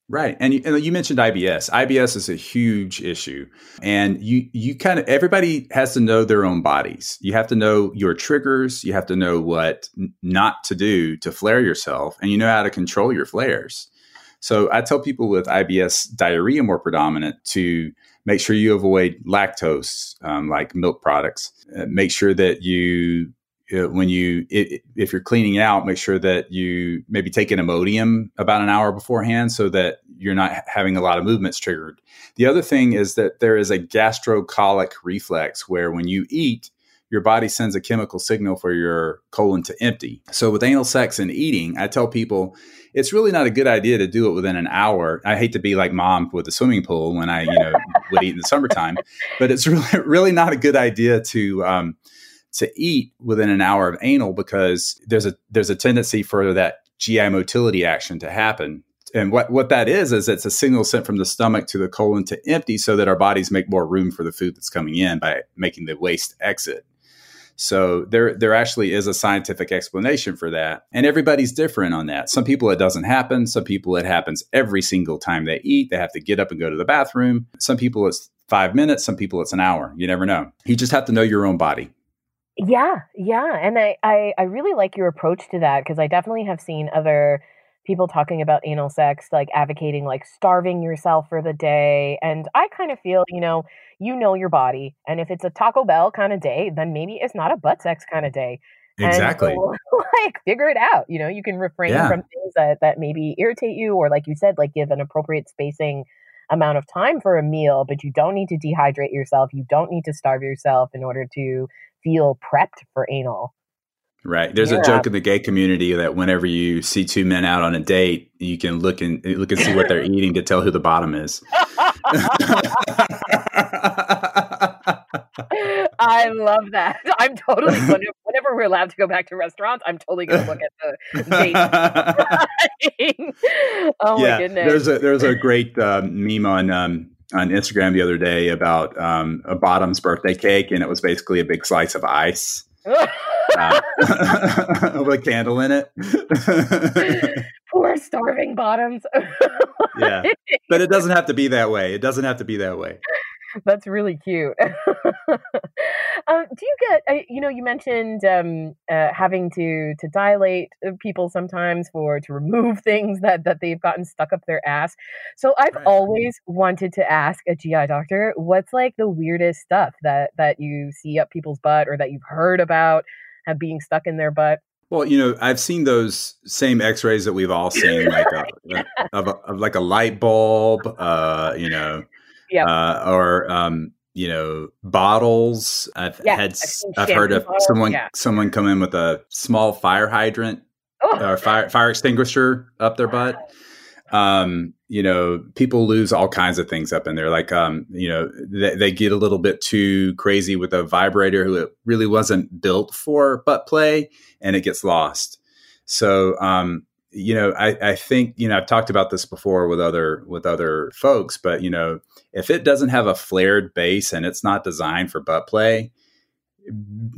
Right. And you, and you, mentioned IBS. IBS is a huge issue. And you you kind of everybody has to know their own bodies. You have to know your triggers, you have to know what not to do to flare yourself and you know how to control your flares. So I tell people with IBS diarrhea more predominant to make sure you avoid lactose, um, like milk products. Uh, make sure that you, uh, when you, it, if you're cleaning out, make sure that you maybe take an Imodium about an hour beforehand so that you're not having a lot of movements triggered. The other thing is that there is a gastrocolic reflex where when you eat, your body sends a chemical signal for your colon to empty. So with anal sex and eating, I tell people it's really not a good idea to do it within an hour. I hate to be like mom with the swimming pool when I, you know, would eat in the summertime, but it's really, really not a good idea to, um, to eat within an hour of anal because there's a, there's a tendency for that GI motility action to happen. And what, what that is, is it's a signal sent from the stomach to the colon to empty so that our bodies make more room for the food that's coming in by making the waste exit. So there there actually is a scientific explanation for that. And everybody's different on that. Some people it doesn't happen, some people it happens every single time they eat. They have to get up and go to the bathroom. Some people it's five minutes. Some people it's an hour. You never know. You just have to know your own body.
Yeah, yeah. And I, I, I really like your approach to that because I definitely have seen other people talking about anal sex, like advocating like starving yourself for the day. And I kind of feel, you know, you know your body. And if it's a Taco Bell kind of day, then maybe it's not a butt sex kind of day.
Exactly.
So, like figure it out. You know, you can refrain
Yeah.
from things that, that maybe irritate you, or like you said, like give an appropriate spacing amount of time for a meal, but you don't need to dehydrate yourself. You don't need to starve yourself in order to feel prepped for anal.
Right. There's
Yeah.
a joke in the gay community that whenever you see two men out on a date, you can look and look and see what they're eating to tell who the bottom is.
I love that. I'm totally whenever, whenever we're allowed to go back to restaurants, I'm totally going to look at the date. oh my
yeah,
goodness.
there's a there's a great um, meme on um, on Instagram the other day about um, a bottom's birthday cake, and it was basically a big slice of ice uh, with a candle in it.
Poor starving bottoms.
yeah, but it doesn't have to be that way. It doesn't have to be that way.
That's really cute. um, do you get? Uh, you know, you mentioned um, uh, having to to dilate uh, people sometimes for to remove things that that they've gotten stuck up their ass. So I've
Right.
always wanted to ask a GI doctor, what's like the weirdest stuff that that you see up people's butt or that you've heard about have being stuck in their butt?
Well, you know, I've seen those same X-rays that we've all seen, like a, of, a, of like a light bulb, uh, you know,
Yep.
uh, or um, you know, bottles. I've
Yeah,
had,
I've
I've heard of
bottles,
someone
yeah.
someone come in with a small fire hydrant
Oh,
or fire fire extinguisher up their butt. Um, you know, people lose all kinds of things up in there. Like, um, you know, they, they get a little bit too crazy with a vibrator who it really wasn't built for butt play, and it gets lost. So, um, you know, I, I think you know I've talked about this before with other with other folks, but you know, if it doesn't have a flared base and it's not designed for butt play,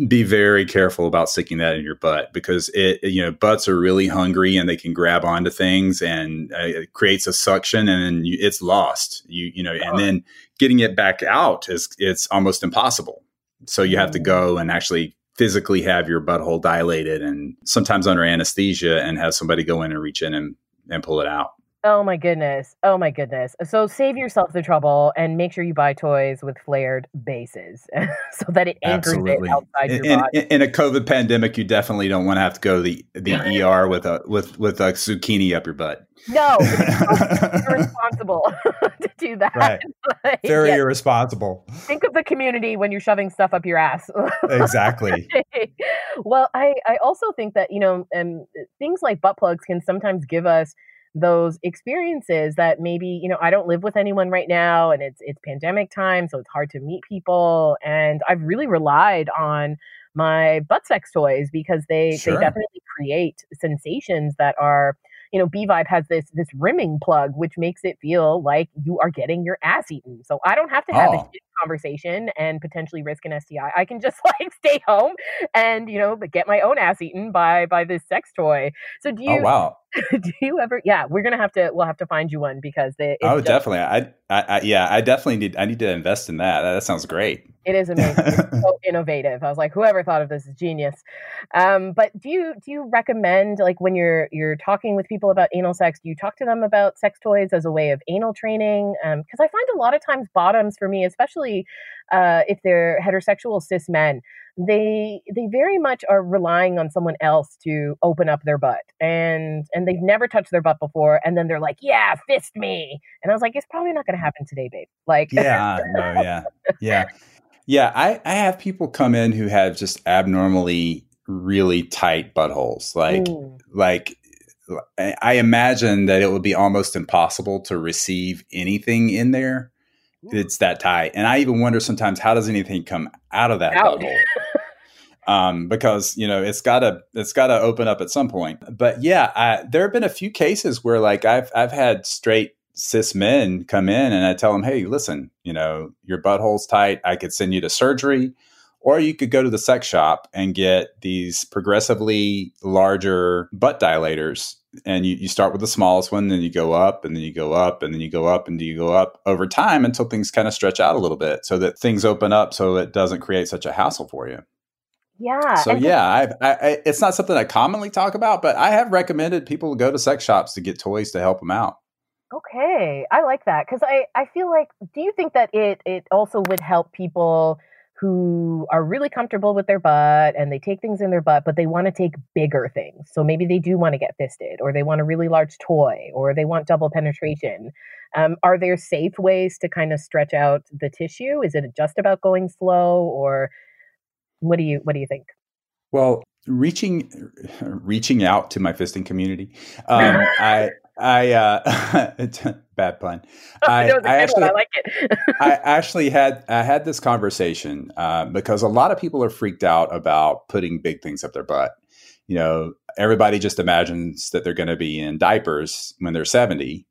be very careful about sticking that in your butt because it you know butts are really hungry and they can grab onto things and uh, it creates a suction and then you, it's lost. You you know and then getting it back out is it's almost impossible. So you have to go and actually physically have your butthole dilated and sometimes under anesthesia and have somebody go in and reach in and, and pull it out
Oh my goodness. Oh my goodness. So save yourself the trouble and make sure you buy toys with flared bases so that it anchors
Absolutely.
it outside
in,
your body.
in a COVID pandemic, you definitely don't want to have to go to the, the ER with a with with a zucchini up your butt.
No, it's irresponsible to do that.
Right.
Like,
Very
yeah,
irresponsible.
think of the community when you're shoving stuff up your ass.
Exactly.
well, I, I also think that, you know, um, things like butt plugs can sometimes give us those experiences that maybe, you know, I don't live with anyone right now and it's it's pandemic time, so it's hard to meet people. And I've really relied on my butt sex toys because they
Sure.
they definitely create sensations that are you know, B Vibe has this this rimming plug, which makes it feel like you are getting your ass eaten. So I don't have to have a
Oh.
shit conversation and potentially risk an STI. I can just like stay home and you know get my own ass eaten by by this sex toy. So do oh, you
Oh wow!
do you ever? Yeah, we're gonna have to we'll have to find you one because the it's
Oh,
just-
definitely. I, I, I, yeah, I definitely need. I need to invest in that. That sounds great.
It is amazing. It's so innovative. I was like, whoever thought of this is genius. Um, but do you do you recommend like when you're you're talking with people about anal sex, do you talk to them about sex toys as a way of anal training? Because I find a lot of times bottoms for me, especially uh, if they're heterosexual cis men, they they very much are relying on someone else to open up their butt, and and they've never touched their butt before, and then they're like, yeah, fist me, and I was like, it's probably not going to happen today, babe. Like,
Yeah, no, yeah, yeah, yeah. I, I have people come in who have just abnormally really tight buttholes. Like,
Mm.
like I I imagine that it would be almost impossible to receive anything in there. It's that tight, and I even wonder sometimes how does anything come out of that
Out.
butthole? Um, because you know it's gotta it's gotta open up at some point. But yeah, I, there have been a few cases where like I've I've had straight cis men come in and I tell them, hey, listen, you know your butthole's tight. I could send you to surgery, Or you could go to the sex shop and get these progressively larger butt dilators. And you, you start with the smallest one, then you go up, and then you go up, and then you go up, and you go up over time until things kind of stretch out a little bit so that things open up so it doesn't create such a hassle for you.
Yeah.
So yeah, I've, I, I, it's not something I commonly talk about, but I have recommended people go to sex shops to get toys to help them out.
Okay, I like that because I I feel like. Do you think that it it also would help people who are really comfortable with their butt and they take things in their butt, but they want to take bigger things? So maybe they do want to get fisted, or they want a really large toy, or they want double penetration. Um, are there safe ways to kind of stretch out the tissue? Is it just about going slow, or what do you what do you think?
Well, reaching reaching out to my fisting community, um, I I uh, bad pun.
I, I actually I like
it. I actually had I had this conversation uh, because a lot of people are freaked out about putting big things up their butt. You know, everybody just imagines that they're going to be in diapers when they're seventy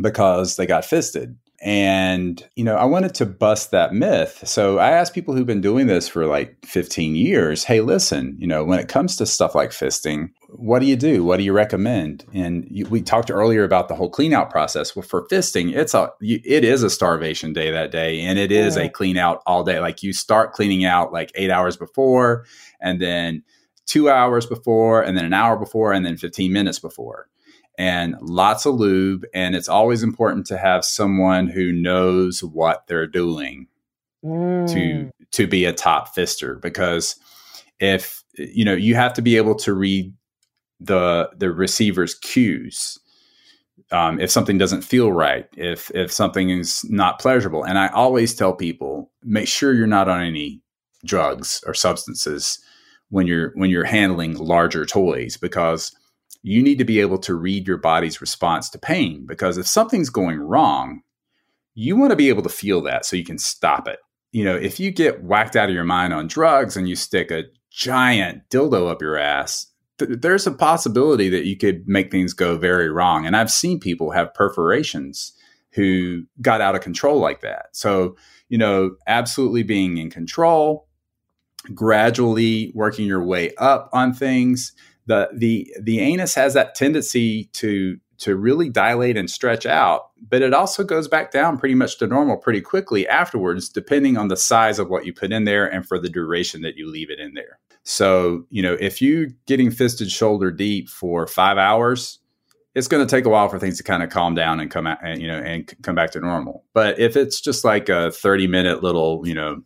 because they got fisted. And, you know, I wanted to bust that myth. So I asked people who've been doing this for like 15 years, hey, listen, you know, when it comes to stuff like fisting, what do you do? What do you recommend? And you, we talked earlier about the whole clean out process. Well, for fisting, it's a, it is a starvation day that day. And it is a clean out all day. Like you start cleaning out like eight hours before and then two hours before and then an hour before and then 15 minutes before and lots of lube. And it's always important to have someone who knows what they're doing mm. to to be a top fister because if you know you have to be able to read the the receiver's cues um, if something doesn't feel right if if something is not pleasurable and i always tell people make sure you're not on any drugs or substances when you're when you're handling larger toys because you need to be able to read your body's response to pain because if something's going wrong, you want to be able to feel that so you can stop it. You know, if you get whacked out of your mind on drugs and you stick a giant dildo up your ass, th- there's a possibility that you could make things go very wrong. And I've seen people have perforations who got out of control like that. So, you know, absolutely being in control, gradually working your way up on things the the the anus has that tendency to to really dilate and stretch out, but it also goes back down pretty much to normal pretty quickly afterwards, depending on the size of what you put in there and for the duration that you leave it in there. So, you know, if you're getting fisted shoulder deep for five hours, it's going to take a while for things to kind of calm down and come out and you know and come back to normal. But if it's just like a 30 minute little, you know,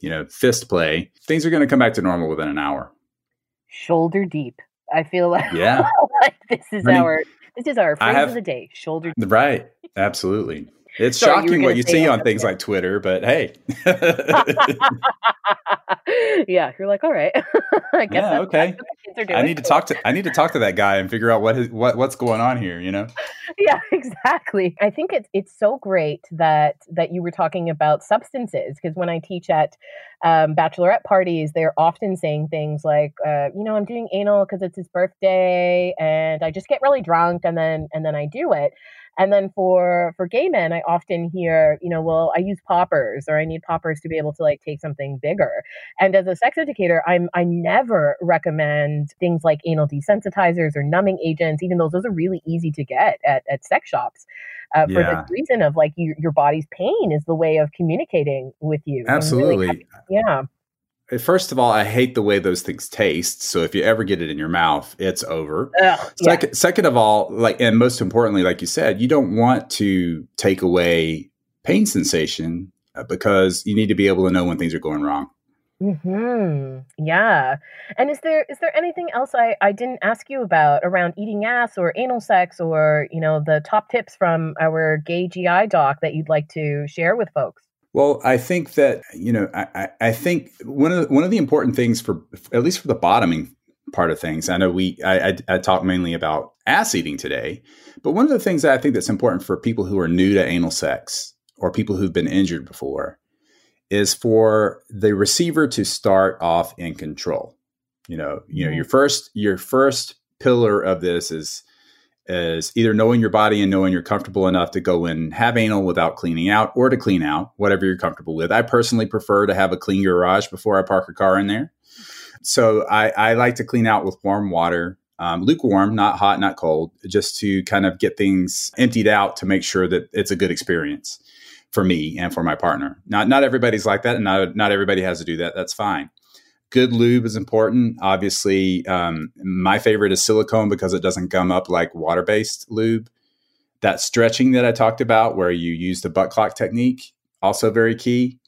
you know, fist play, things are going to come back to normal within an hour.
Shoulder deep. I feel like
yeah,
like this is our this is our phrase have, of the day. Shoulder.
Right. Absolutely. It's Sorry, shocking you what you see on things like Twitter, but hey.
yeah, you're like, all right.
I guess yeah, okay. I need to talk to I need to talk to that guy and figure out what his, what what's going on here. You know.
Yeah, exactly. I think it's it's so great that that you were talking about substances because when I teach at um, bachelorette parties, they're often saying things like, uh, you know, I'm doing anal because it's his birthday, and I just get really drunk, and then and then I do it. And then for for gay men, I often hear, you know, well, I use poppers or I need poppers to be able to like take something bigger. And as a sex educator, I'm I never recommend things like anal desensitizers or numbing agents, even though those are really easy to get at, at sex shops. Uh, for yeah. the reason of like you, your body's pain is the way of communicating with you.
Absolutely. Really,
yeah.
First of all, I hate the way those things taste. So if you ever get it in your mouth, it's over. Ugh, second, yeah. second of all, like, and most importantly, like you said, you don't want to take away pain sensation uh, because you need to be able to know when things are going wrong.
Hmm. Yeah. And is there is there anything else I I didn't ask you about around eating ass or anal sex or you know the top tips from our gay GI doc that you'd like to share with folks?
Well, I think that you know, I, I think one of the, one of the important things for at least for the bottoming part of things. I know we I, I, I talk mainly about ass eating today, but one of the things that I think that's important for people who are new to anal sex or people who've been injured before is for the receiver to start off in control. You know, you know, your mm-hmm. first your first pillar of this is is either knowing your body and knowing you're comfortable enough to go in and have anal without cleaning out or to clean out, whatever you're comfortable with. I personally prefer to have a clean garage before I park a car in there. So I, I like to clean out with warm water, um, lukewarm, not hot, not cold, just to kind of get things emptied out to make sure that it's a good experience for me and for my partner. Not not everybody's like that, and not not everybody has to do that. That's fine. Good lube is important. Obviously, um, my favorite is silicone because it doesn't gum up like water based lube. That stretching that I talked about, where you use the butt clock technique, also very key.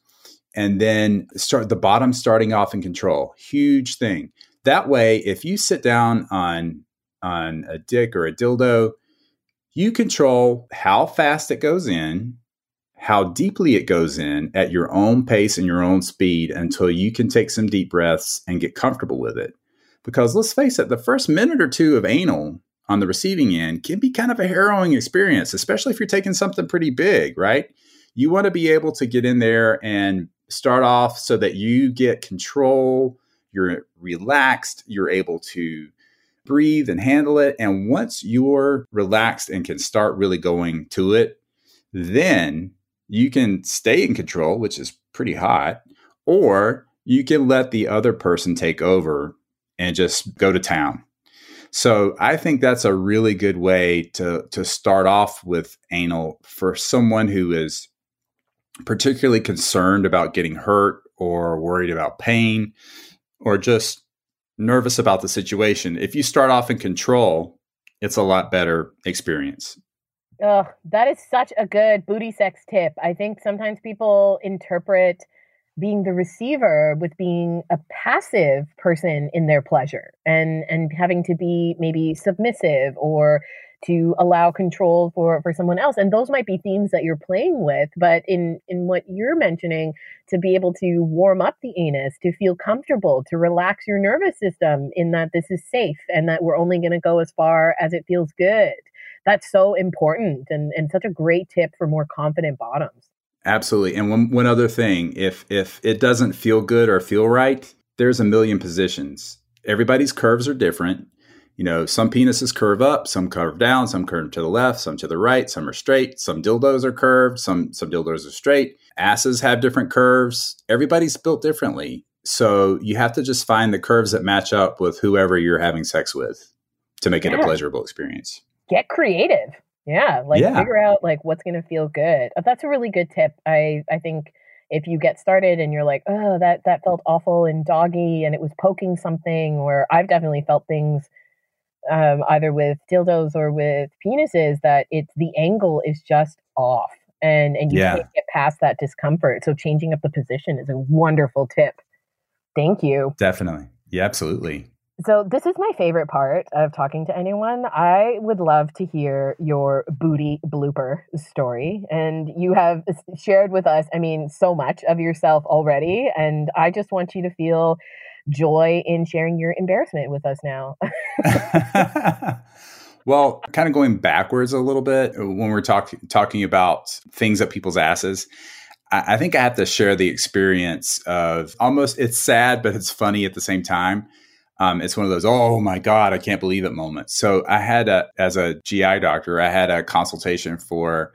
And then start the bottom starting off in control. Huge thing. That way, if you sit down on on a dick or a dildo, you control how fast it goes in how deeply it goes in at your own pace and your own speed until you can take some deep breaths and get comfortable with it. Because let's face it, the first minute or two of anal on the receiving end can be kind of a harrowing experience, especially if you're taking something pretty big, right? You want to be able to get in there and start off so that you get control, you're relaxed, you're able to breathe and handle it. And once you're relaxed and can start really going to it, then you can stay in control, which is pretty hot, or you can let the other person take over and just go to town. So I think that's a really good way to to start off with anal for someone who is particularly concerned about getting hurt or worried about pain or just nervous about the situation. If you start off in control, it's a lot better experience.
Oh, that is such a good booty sex tip. I think sometimes people interpret being the receiver with being a passive person in their pleasure and and having to be maybe submissive or to allow control for for someone else and those might be themes that you're playing with but in in what you're mentioning to be able to warm up the anus to feel comfortable to relax your nervous system in that this is safe and that we're only going to go as far as it feels good that's so important and, and such a great tip for more confident bottoms.
Absolutely. And one, one other thing, if if it doesn't feel good or feel right, there's a million positions. Everybody's curves are different. You know, some penises curve up, some curve down, some curve to the left, some to the right, some are straight, some dildos are curved, some some dildos are straight. Asses have different curves. Everybody's built differently. So you have to just find the curves that match up with whoever you're having sex with to make it a pleasurable experience
get creative. Yeah, like yeah. figure out like what's going to feel good. Uh, that's a really good tip. I I think if you get started and you're like, oh, that that felt awful and doggy, and it was poking something, or I've definitely felt things um, either with dildos or with penises that it's the angle is just off, and and you yeah. can't get past that discomfort. So changing up the position is a wonderful tip. Thank you.
Definitely. Yeah, absolutely.
So, this is my favorite part of talking to anyone. I would love to hear your booty blooper story. And you have shared with us, I mean, so much of yourself already. And I just want you to feel joy in sharing your embarrassment with us now.
well, kind of going backwards a little bit uh, when we're talk- talking about things up people's asses. I-, I think I have to share the experience of almost, it's sad, but it's funny at the same time um, it's one of those oh my god i can't believe it moments. So i had a as a gi doctor i had a consultation for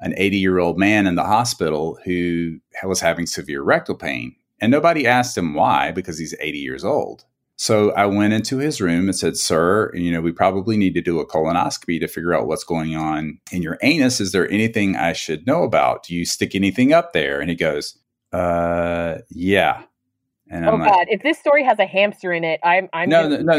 an 80 year old man in the hospital who was having severe rectal pain and nobody asked him why because he's 80 years old. So i went into his room and said sir you know we probably need to do a colonoscopy to figure out what's going on in your anus. Is there anything i should know about? Do you stick anything up there? And he goes uh yeah
and oh I'm God! Like, if this story has a hamster in it, I'm I'm
no no no,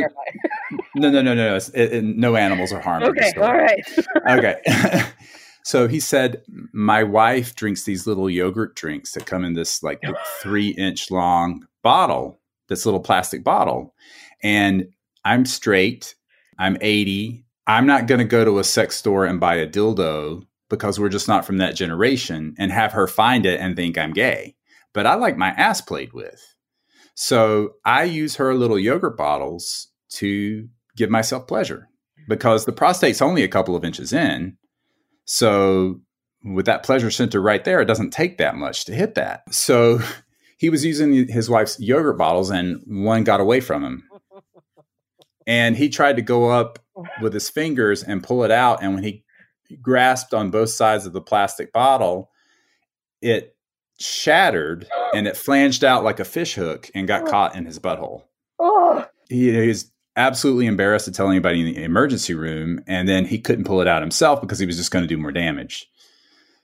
no no no no it, it, no animals are harmed.
Okay, all right.
okay. so he said, my wife drinks these little yogurt drinks that come in this like three inch long bottle, this little plastic bottle, and I'm straight. I'm 80. I'm not going to go to a sex store and buy a dildo because we're just not from that generation and have her find it and think I'm gay. But I like my ass played with. So I use her little yogurt bottles to give myself pleasure because the prostate's only a couple of inches in. So with that pleasure center right there, it doesn't take that much to hit that. So he was using his wife's yogurt bottles and one got away from him. and he tried to go up with his fingers and pull it out. And when he grasped on both sides of the plastic bottle, it shattered and it flanged out like a fish hook and got caught in his butthole.
Oh,
He, he was absolutely embarrassed to tell anybody in the emergency room, and then he couldn't pull it out himself because he was just going to do more damage.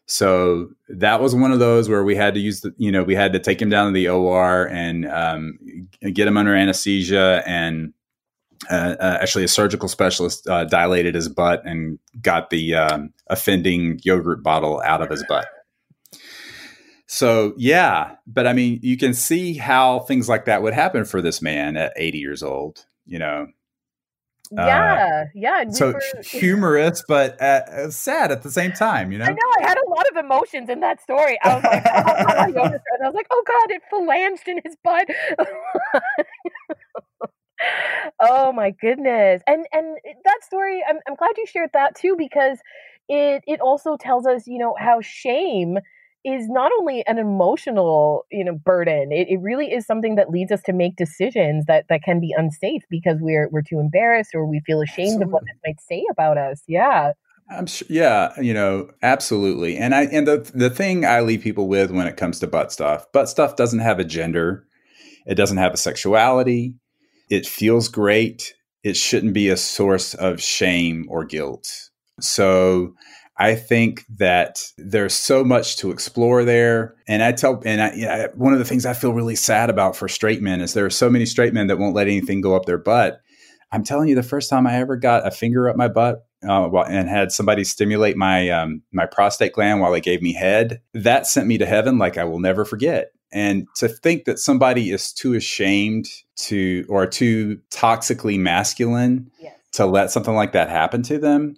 So that was one of those where we had to use the, you know, we had to take him down to the OR and um, get him under anesthesia and uh, uh, actually a surgical specialist uh, dilated his butt and got the um, offending yogurt bottle out of his butt. So yeah, but I mean, you can see how things like that would happen for this man at 80 years old. You know,
yeah, yeah. we
So
were-
humorous, but uh, sad at the same time, you know?
I know I had a lot of emotions in that story. I was like, oh, God, and I was like, oh god, it phalanged in his butt. oh my goodness, and and that story, I'm I'm glad you shared that too because it it also tells us, you know, how shame is not only an emotional you know burden it, it really is something that leads us to make decisions that that can be unsafe because we're we're too embarrassed or we feel ashamed of what
Absolutely.
this might say about us yeah
I'm sure. Yeah, you know, absolutely. And I and the the thing I leave people with when it comes to butt stuff, butt stuff doesn't have a gender. It doesn't have a sexuality. It feels great. It shouldn't be a source of shame or guilt. So I think that there's so much to explore there. And I tell, and I, you know, one of the things I feel really sad about for straight men is there are so many straight men that won't let anything go up their butt. I'm telling you, the first time I ever got a finger up my butt uh, and had somebody stimulate my um, my prostate gland while they gave me head, that sent me to heaven like I will never forget. And to think that somebody is too ashamed to or too toxically masculine
yes
to let something like that happen to them,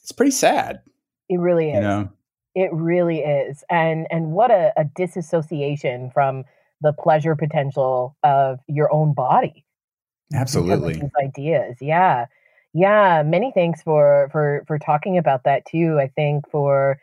it's pretty sad.
It really is
You know,
It really is. And and what a, a disassociation from the pleasure potential of your own body.
absolutely.
These ideas. Yeah. Yeah. Many thanks for for for talking about that too. I think for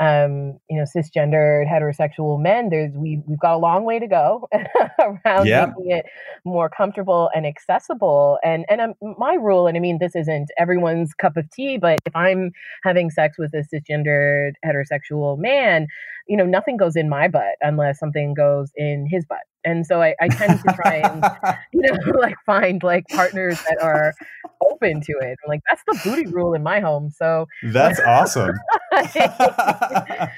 um, you know, cisgendered heterosexual men, there's we we've got a long way to go around
Yeah.
making it more comfortable and accessible. And and um, my rule, and I mean this isn't everyone's cup of tea, but if I'm having sex with a cisgendered heterosexual man, you know, nothing goes in my butt unless something goes in his butt. And so I, I tend to try and you know, like find like partners that are open to it. Like that's the booty rule in my home. So
That's awesome.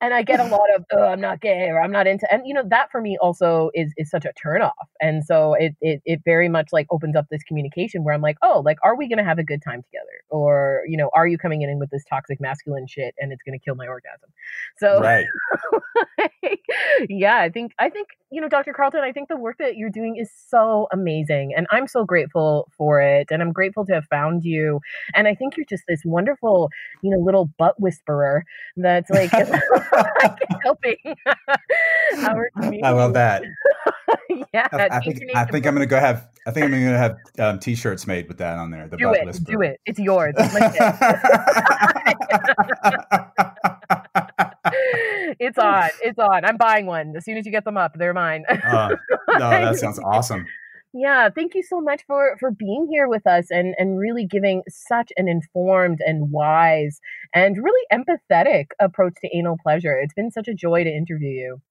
and I get a lot of oh I'm not gay or I'm not into and you know that for me also is is such a turnoff. And so it, it it very much like opens up this communication where I'm like, oh, like are we gonna have a good time together? Or, you know, are you coming in with this toxic masculine shit and it's gonna kill my orgasm? So
right.
yeah, I think I think you know, Dr. Carlton, I think the work that you're doing is so amazing, and I'm so grateful for it, and I'm grateful to have found you. And I think you're just this wonderful, you know, little butt whisperer that's like helping.
I love that.
yeah,
I, I think I think I'm gonna go have I think I'm gonna have um, t-shirts made with that on there. The
do it,
whisperer.
do it. It's yours. It's on. It's on. I'm buying one as soon as you get them up. They're mine.
Uh, no, that sounds awesome.
Yeah, thank you so much for for being here with us and and really giving such an informed and wise and really empathetic approach to anal pleasure. It's been such a joy to interview you.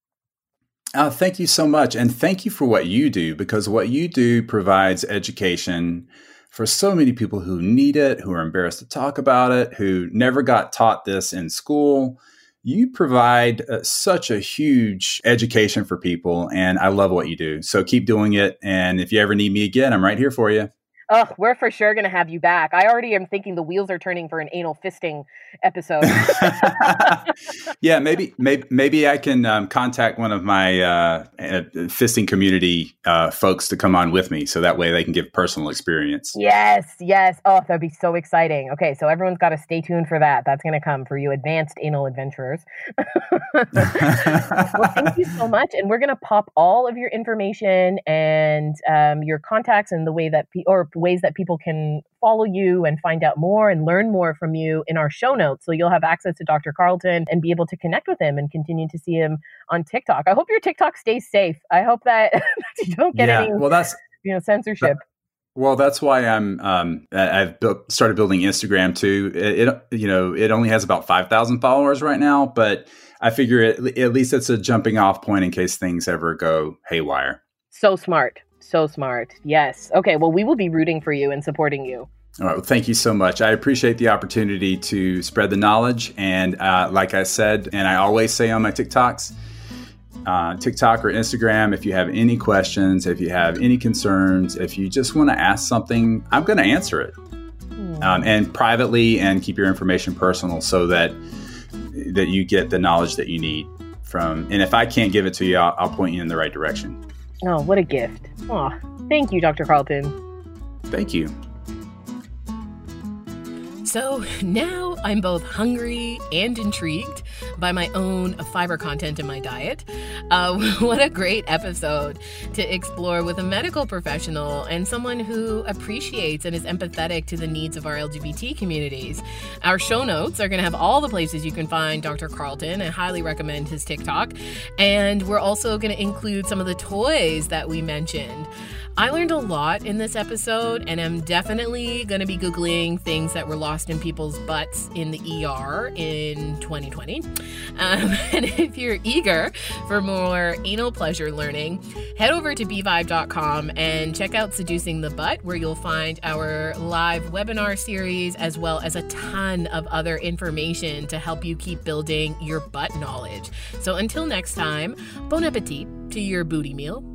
Oh, thank you so much. And thank you for what you do because what you do provides education for so many people who need it, who are embarrassed to talk about it, who never got taught this in school. You provide uh, such a huge education for people, and I love what you do. So keep doing it. And if you ever need me again, I'm right here for you.
Oh, we're for sure going to have you back. I already am thinking the wheels are turning for an anal fisting episode.
yeah, maybe, maybe, maybe I can um, contact one of my uh, uh, fisting community uh, folks to come on with me, so that way they can give personal experience.
yes, yes. Oh, that'd be so exciting. Okay, so everyone's got to stay tuned for that. That's going to come for you advanced anal adventurers. well, thank you so much. And we're going to pop all of your information and um, your contacts and the way that, pe- or ways that people can follow you and find out more and learn more from you in our show notes. So you'll have access to Dr. Carlton and be able to connect with him and continue to see him on TikTok. I hope your TikTok stays safe. I hope that you don't get
yeah,
any,
well, that's
you know, censorship.
Well, that's why I'm. Um, I've built, started building Instagram too. It, it, you know, it only has about five thousand followers right now, but I figure it, at least it's a jumping off point in case things ever go haywire.
So smart, so smart. Yes. Okay. Well, we will be rooting for you and supporting you.
All right. Well, thank you so much. I appreciate the opportunity to spread the knowledge, and uh, like I said, and I always say on my TikToks uh, TikTok or Instagram if you have any questions, if you have any concerns, if you just want to ask something, I'm going to answer it. Hmm. Um, and privately and keep your information personal so that that you get the knowledge that you need from and if i can't give it to you i'll, I'll point you in the right direction
oh what a gift. Oh thank you dr carlton.
Thank you.
So now I'm both hungry and intrigued by my own fiber content in my diet. Uh, what a great episode to explore with a medical professional and someone who appreciates and is empathetic to the needs of our LGBT communities. Our show notes are going to have all the places you can find Dr. Carlton. I highly recommend his TikTok. And we're also going to include some of the toys that we mentioned. I learned a lot in this episode, and I'm definitely going to be Googling things that were lost in people's butts in the ER in 2020. Um, and if you're eager for more anal pleasure learning, head over to bvibe.com and check out Seducing the Butt, where you'll find our live webinar series as well as a ton of other information to help you keep building your butt knowledge. So until next time, bon appetit to your booty meal